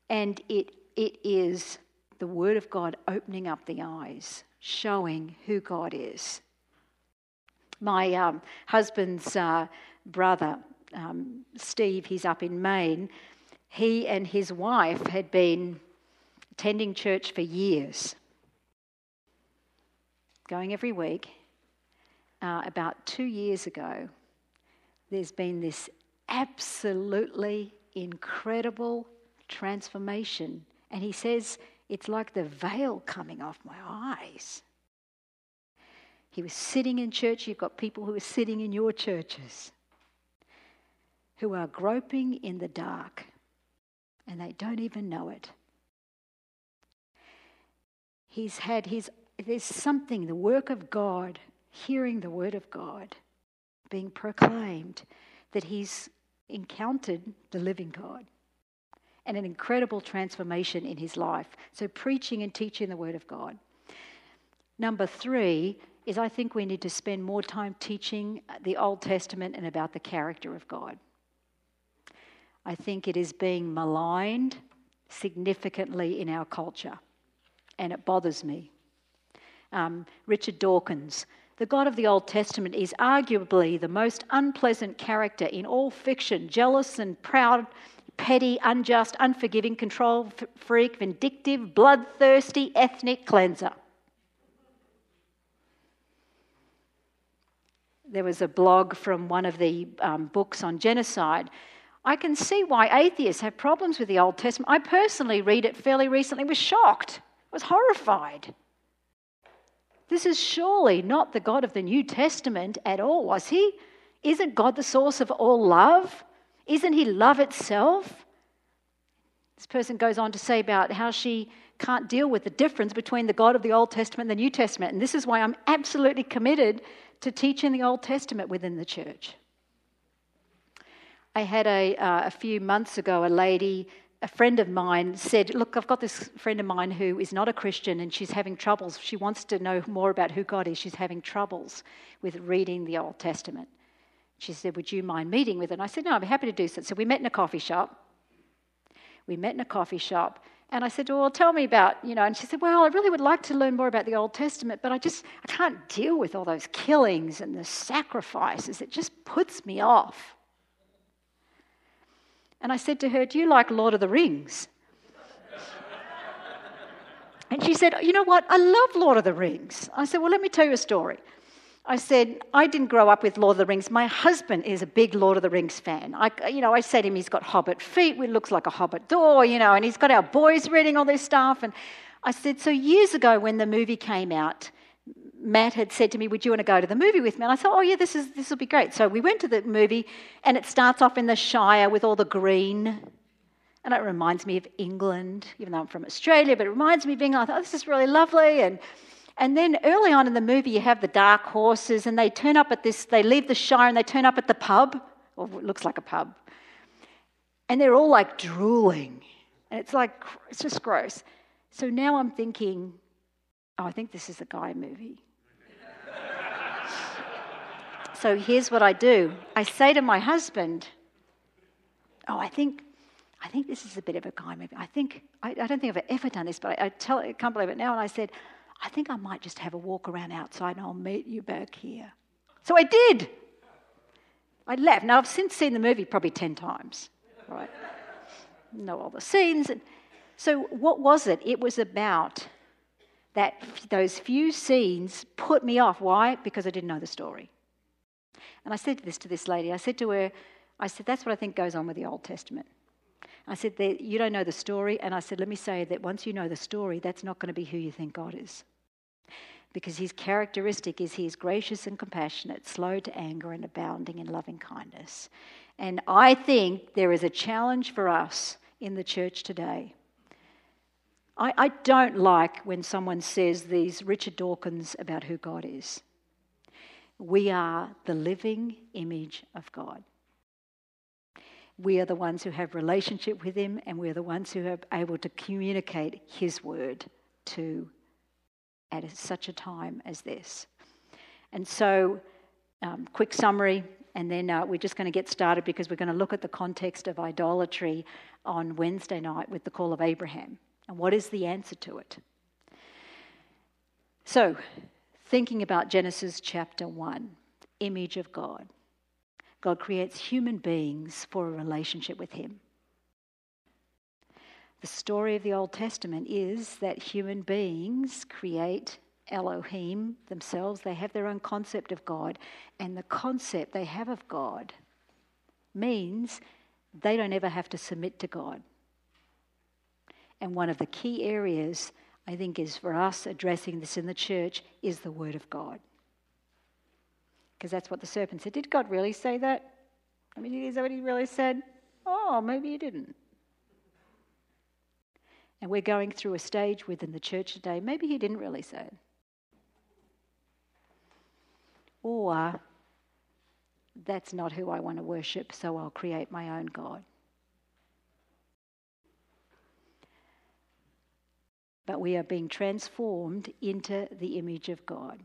And it, it is the Word of God opening up the eyes, showing who God is. My um, husband's uh, brother, um, Steve, he's up in Maine, he and his wife had been attending church for years, going every week. Uh, about two years ago, there's been this absolutely incredible transformation. And he says, it's like the veil coming off my eyes. He was sitting in church. You've got people who are sitting in your churches who are groping in the dark and they don't even know it. He's had his, there's something, the work of God, hearing the word of God being proclaimed, that he's encountered the living God and an incredible transformation in his life. So, preaching and teaching the Word of God. Number three is I think we need to spend more time teaching the Old Testament and about the character of God. I think it is being maligned significantly in our culture, and it bothers me. Um, Richard Dawkins, the God of the Old Testament is arguably the most unpleasant character in all fiction, jealous and proud petty, unjust, unforgiving, control freak, vindictive, bloodthirsty, ethnic cleanser. There was a blog from one of the um, books on genocide. I can see why atheists have problems with the Old Testament. I personally read it fairly recently, was shocked, was horrified. This is surely not the God of the New Testament at all, was he? Isn't God the source of all love? Isn't He love itself? This person goes on to say about how she can't deal with the difference between the God of the Old Testament and the New Testament. And this is why I'm absolutely committed to teaching the Old Testament within the church. I had a, uh, a few months ago a lady, a friend of mine, said, Look, I've got this friend of mine who is not a Christian and she's having troubles. She wants to know more about who God is. She's having troubles with reading the Old Testament. She said, Would you mind meeting with her? And I said, No, I'm happy to do so. So we met in a coffee shop. We met in a coffee shop. And I said, Well, tell me about, you know, and she said, Well, I really would like to learn more about the Old Testament, but I just, I can't deal with all those killings and the sacrifices. It just puts me off. And I said to her, Do you like Lord of the Rings? and she said, You know what? I love Lord of the Rings. I said, Well, let me tell you a story. I said, I didn't grow up with Lord of the Rings. My husband is a big Lord of the Rings fan. I, you know, I said to him, he's got hobbit feet, which looks like a hobbit door, you know, and he's got our boys reading all this stuff. And I said, so years ago when the movie came out, Matt had said to me, Would you want to go to the movie with me? And I thought, Oh, yeah, this, is, this will be great. So we went to the movie, and it starts off in the Shire with all the green. And it reminds me of England, even though I'm from Australia, but it reminds me of England. I thought, oh, This is really lovely. And, and then early on in the movie, you have the dark horses, and they turn up at this, they leave the Shire and they turn up at the pub, or it looks like a pub. And they're all like drooling. And it's like, it's just gross. So now I'm thinking, oh, I think this is a guy movie. So here's what I do I say to my husband, Oh, I think. I think this is a bit of a guy movie. I think, I, I don't think I've ever done this, but I, I, tell, I can't believe it now. And I said, I think I might just have a walk around outside and I'll meet you back here. So I did. I left. Now, I've since seen the movie probably 10 times, right? know all the scenes. So, what was it? It was about that those few scenes put me off. Why? Because I didn't know the story. And I said this to this lady. I said to her, I said, that's what I think goes on with the Old Testament. I said, that you don't know the story. And I said, let me say that once you know the story, that's not going to be who you think God is. Because his characteristic is he is gracious and compassionate, slow to anger, and abounding in loving kindness. And I think there is a challenge for us in the church today. I, I don't like when someone says these Richard Dawkins about who God is. We are the living image of God. We are the ones who have relationship with Him, and we're the ones who are able to communicate His word to at such a time as this. And so, um, quick summary, and then uh, we're just going to get started because we're going to look at the context of idolatry on Wednesday night with the call of Abraham. And what is the answer to it? So, thinking about Genesis chapter 1, image of God. God creates human beings for a relationship with Him. The story of the Old Testament is that human beings create Elohim themselves. They have their own concept of God, and the concept they have of God means they don't ever have to submit to God. And one of the key areas I think, is for us addressing this in the church is the Word of God. Because that's what the serpent said. Did God really say that? I mean, is that what he really said? Oh, maybe he didn't. And we're going through a stage within the church today. Maybe he didn't really say it. Or that's not who I want to worship, so I'll create my own God. But we are being transformed into the image of God.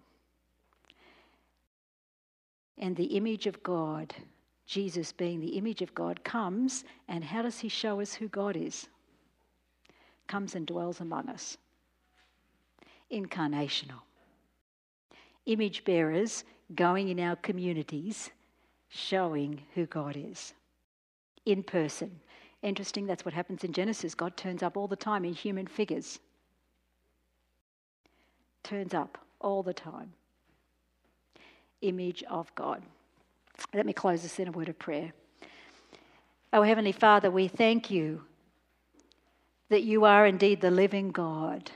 And the image of God, Jesus being the image of God, comes, and how does he show us who God is? Comes and dwells among us. Incarnational. Image bearers going in our communities, showing who God is. In person. Interesting, that's what happens in Genesis. God turns up all the time in human figures turns up all the time. Image of God. Let me close this in a word of prayer. Oh, Heavenly Father, we thank you that you are indeed the living God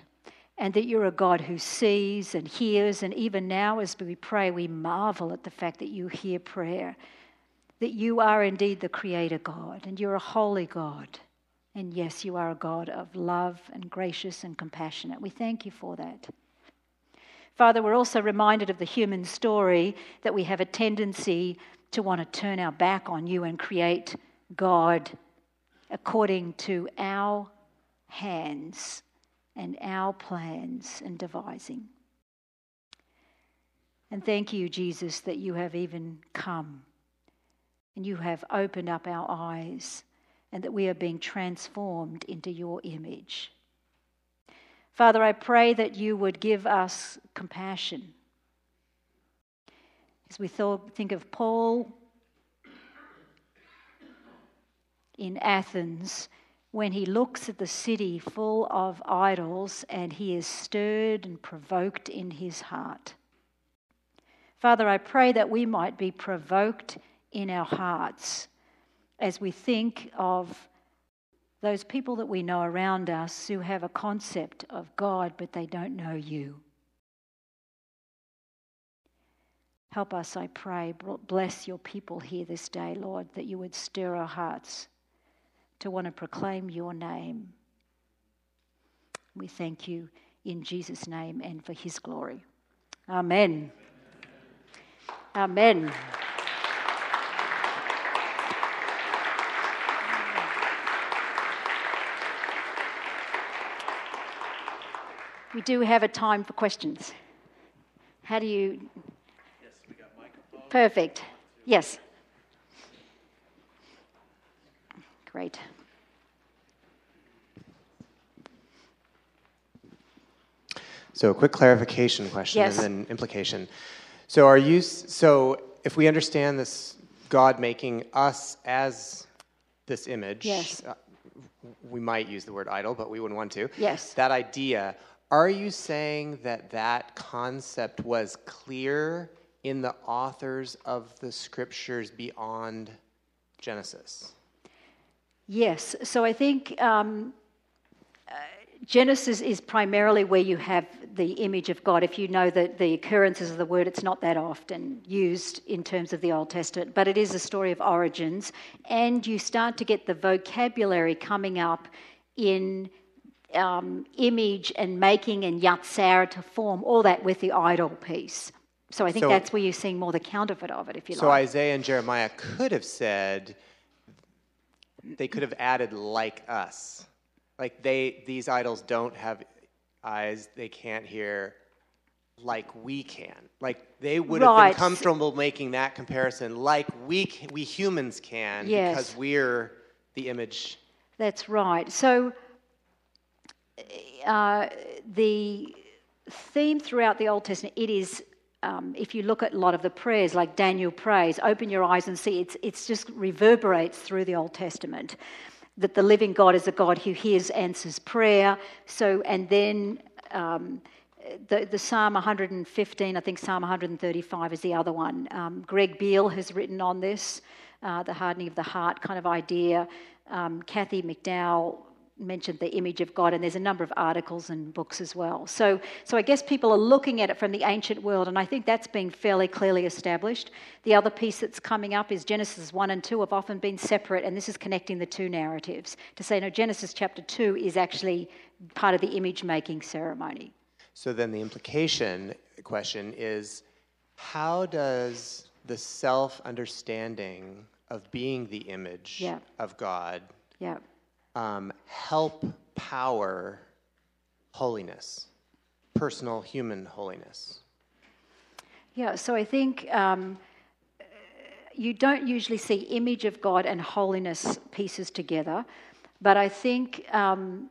and that you're a God who sees and hears. And even now, as we pray, we marvel at the fact that you hear prayer, that you are indeed the Creator God and you're a holy God. And yes, you are a God of love and gracious and compassionate. We thank you for that. Father, we're also reminded of the human story that we have a tendency to want to turn our back on you and create God according to our hands and our plans and devising. And thank you, Jesus, that you have even come and you have opened up our eyes and that we are being transformed into your image. Father, I pray that you would give us compassion. As we thought, think of Paul in Athens, when he looks at the city full of idols and he is stirred and provoked in his heart. Father, I pray that we might be provoked in our hearts as we think of those people that we know around us who have a concept of God but they don't know you. Help us, I pray. Bless your people here this day, Lord, that you would stir our hearts to want to proclaim your name. We thank you in Jesus' name and for his glory. Amen. Amen. We do have a time for questions. How do you? Yes, we got microphone. Perfect. Yes. Great. So, a quick clarification question Yes. and then implication. So, are you so if we understand this God making us as this image? Yes. uh, we might use the word idol, but we wouldn't want to. Yes. That idea. Are you saying that that concept was clear in the authors of the scriptures beyond Genesis? Yes. So I think um, uh, Genesis is primarily where you have the image of God. If you know that the occurrences of the word, it's not that often used in terms of the Old Testament, but it is a story of origins. And you start to get the vocabulary coming up in um, image and making and yatsara to form, all that with the idol piece. So I think So- that's where you're seeing more the counterfeit of it, if you So like. So Isaiah and Jeremiah could have said, they could have added like us. Like they these idols don't have eyes, they can't hear like we can. Like they would have been comfortable making that comparison like we we humans can Yes. because we're the image. That's right. So uh, the theme throughout the Old Testament, it is, um, if you look at a lot of the prayers, like Daniel prays, open your eyes and see, it's, it's just reverberates through the Old Testament. That the living God is a God who hears, answers prayer. So, and then um, the, the Psalm 115, I think Psalm 135 is the other one. Um, Greg Beale has written on this, uh, the hardening of the heart kind of idea. Um, Kathy McDowell mentioned the image of God, and there's a number of articles and books as well. So, so I guess people are looking at it from the ancient world, and I think that's been fairly clearly established. The other piece that's coming up is Genesis 1 and 2 have often been separate, and this is connecting the two narratives to say, no, Genesis chapter 2 is actually part of the image making ceremony. So then the implication question is how does the self understanding of being the image Yeah. of God Yeah. Um, help power holiness, personal human holiness. Yeah, so I think um, you don't usually see image of God and holiness pieces together, but I think um,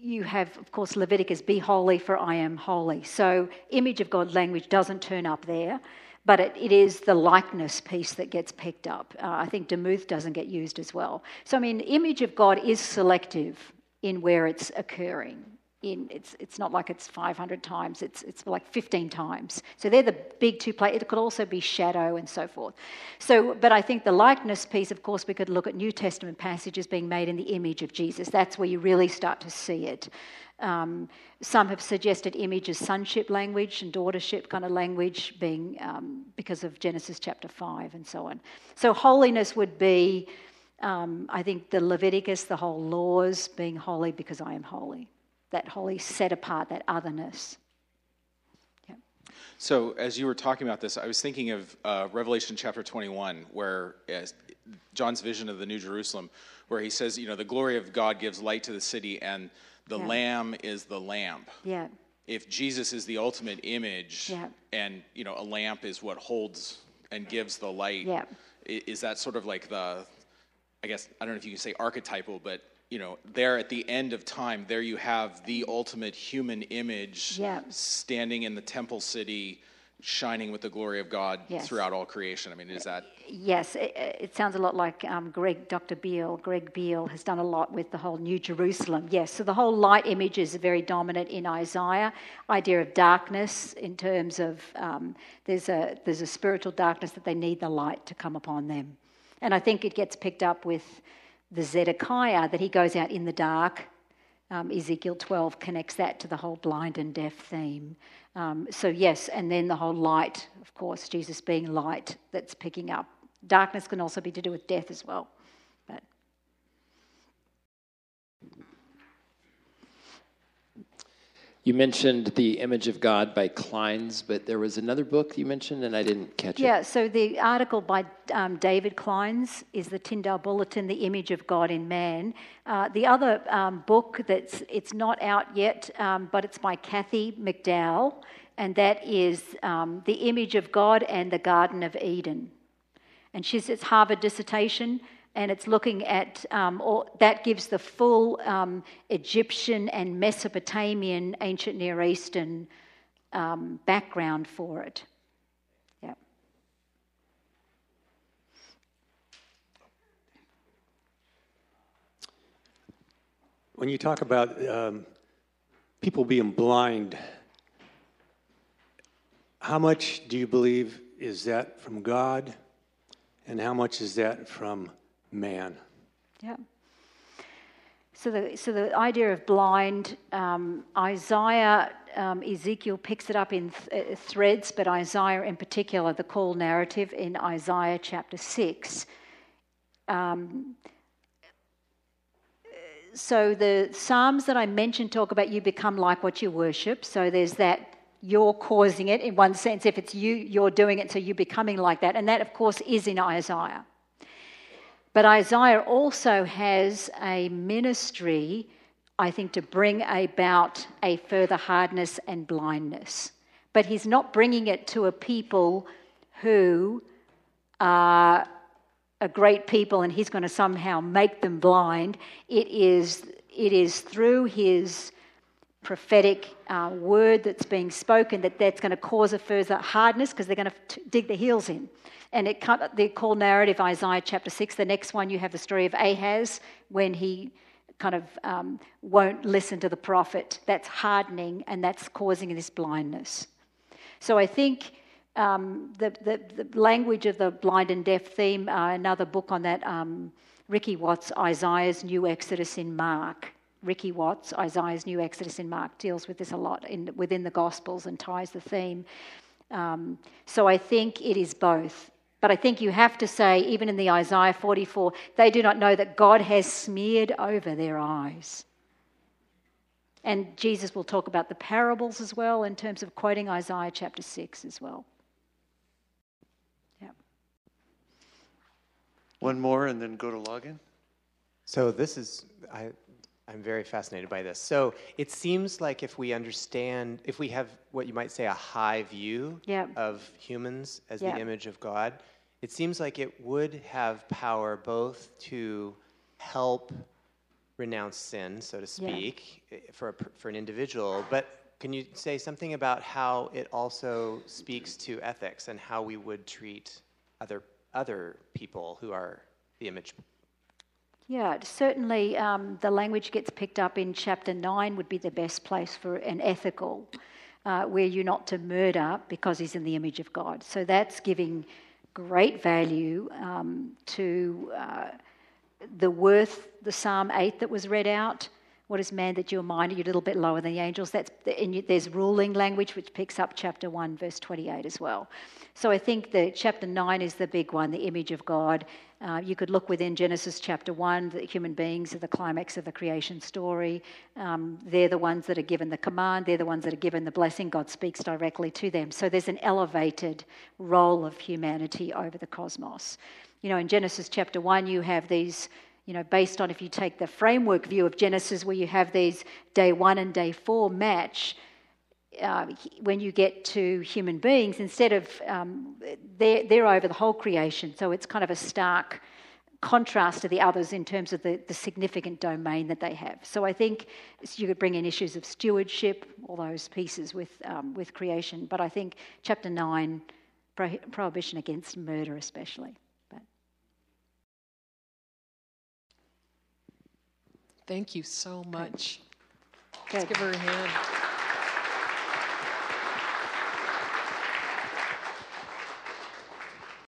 you have, of course, Leviticus, be holy for I am holy. So image of God language doesn't turn up there, but it, it is the likeness piece that gets picked up. Uh, I think Demuth doesn't get used as well. So, I mean, image of God is selective in where it's occurring. In, it's, it's not like it's 500 times, it's, it's like 15 times. So they're the big two play. It could also be shadow and so forth. So, but I think the likeness piece, of course, we could look at New Testament passages being made in the image of Jesus. That's where you really start to see it. Um, some have suggested image as sonship language and daughtership kind of language, being um, because of Genesis chapter 5 and so on. So, holiness would be Um, I think the Leviticus, the whole laws being holy because I am holy, that holy set apart, that otherness. Yeah. So, as you were talking about this, I was thinking of uh, Revelation chapter 21, where John's vision of the New Jerusalem, where he says, you know, the glory of God gives light to the city, and the Yeah. Lamb is the lamp. Yeah. If Jesus is the ultimate image, Yeah. and you know, a lamp is what holds and gives the light. Yeah. Is that sort of like the, I guess I don't know if you can say archetypal, but you know, there at the end of time, there you have the ultimate human image Yeah. standing in the temple city, shining with the glory of God Yes. throughout all creation. I mean, is that Yes, it, it sounds a lot like um, Greg, Dr. Beale. Greg Beale has done a lot with the whole New Jerusalem. Yes, so the whole light image is very dominant in Isaiah. Idea of darkness in terms of um, there's a there's a spiritual darkness that they need the light to come upon them, and I think it gets picked up with the Zedekiah that he goes out in the dark. Um, Ezekiel 12 connects that to the whole blind and deaf theme. Um, so, yes, and then the whole light, of course, Jesus being light that's picking up. Darkness can also be to do with death as well. You mentioned The Image of God by Clines, but there was another book you mentioned and I didn't catch yeah, it. Yeah, so the article by um, David Clines is the Tyndale Bulletin, The Image of God in Man. Uh, the other um, book that's it's not out yet, um, but it's by Kathy McDowell, and that is um, The Image of God and the Garden of Eden. and she's its Harvard dissertation, and it's looking at um, that gives the full um, Egyptian and Mesopotamian, ancient Near Eastern um, background for it. Yeah. When you talk about um, people being blind, how much do you believe is that from God, and how much is that from man? Yeah. So the, so the idea of blind, um, Isaiah, um, Ezekiel picks it up in th- uh, threads, but Isaiah in particular, the call narrative in Isaiah chapter 6. Um, so the Psalms that I mentioned talk about you become like what you worship. So there's that you're causing it in one sense. If it's you, you're doing it, so you're becoming like that. And that, of course, is in Isaiah. But Isaiah also has a ministry, I think, to bring about a further hardness and blindness. But he's not bringing it to a people who are a great people and he's going to somehow make them blind. It is, it is through his prophetic uh, word that's being spoken that that's going to cause a further hardness because they're going to dig their heels in. And it the call narrative, Isaiah chapter 6, the next one you have the story of Ahaz when he kind of um, won't listen to the prophet. That's hardening and that's causing this blindness. So I think um, the, the, the, language of the blind and deaf theme, uh, another book on that, um, Ricky Watts, Isaiah's New Exodus in Mark. Ricky Watts, Isaiah's New Exodus in Mark, deals with this a lot in, within the Gospels and ties the theme. Um, so I think it is both. But I think you have to say, even in the Isaiah 44, they do not know that God has smeared over their eyes. And Jesus will talk about the parables as well in terms of quoting Isaiah chapter 6 as well. Yeah. One more and then go to login. So this is I I'm very fascinated by this. So it seems like if we understand, if we have what you might say a high view Yeah. of humans as Yeah. the image of God, it seems like it would have power both to help renounce sin, so to speak, eh, for a, for an individual, but can you say something about how it also speaks to ethics and how we would treat other other people who are the image Yeah, certainly um, the language gets picked up in chapter 9 would be the best place for an ethical, uh, where you're not to murder because he's in the image of God. So that's giving great value um, to uh, the worth, the Psalm 8 that was read out, What is man that you're minded? You're a little bit lower than the angels. That's and you, there's ruling language which picks up chapter one, verse 28 as well. So I think the chapter nine is the big one, the image of God. Uh, you could look within Genesis chapter one. The human beings are the climax of the creation story. Um, they're the ones that are given the command. They're the ones that are given the blessing. God speaks directly to them. So there's an elevated role of humanity over the cosmos. You know, in Genesis chapter one, you have these you know, based on if you take the framework view of Genesis, where you have these day one and day four match, uh, when you get to human beings, instead of um, they're, they're over the whole creation, so it's kind of a stark contrast to the others in terms of the, the significant domain that they have. So I think you could bring in issues of stewardship, all those pieces with, um, with creation, but I think chapter 9, pro- prohibition against murder especially. Thank you so much. Good. Let's give her a hand.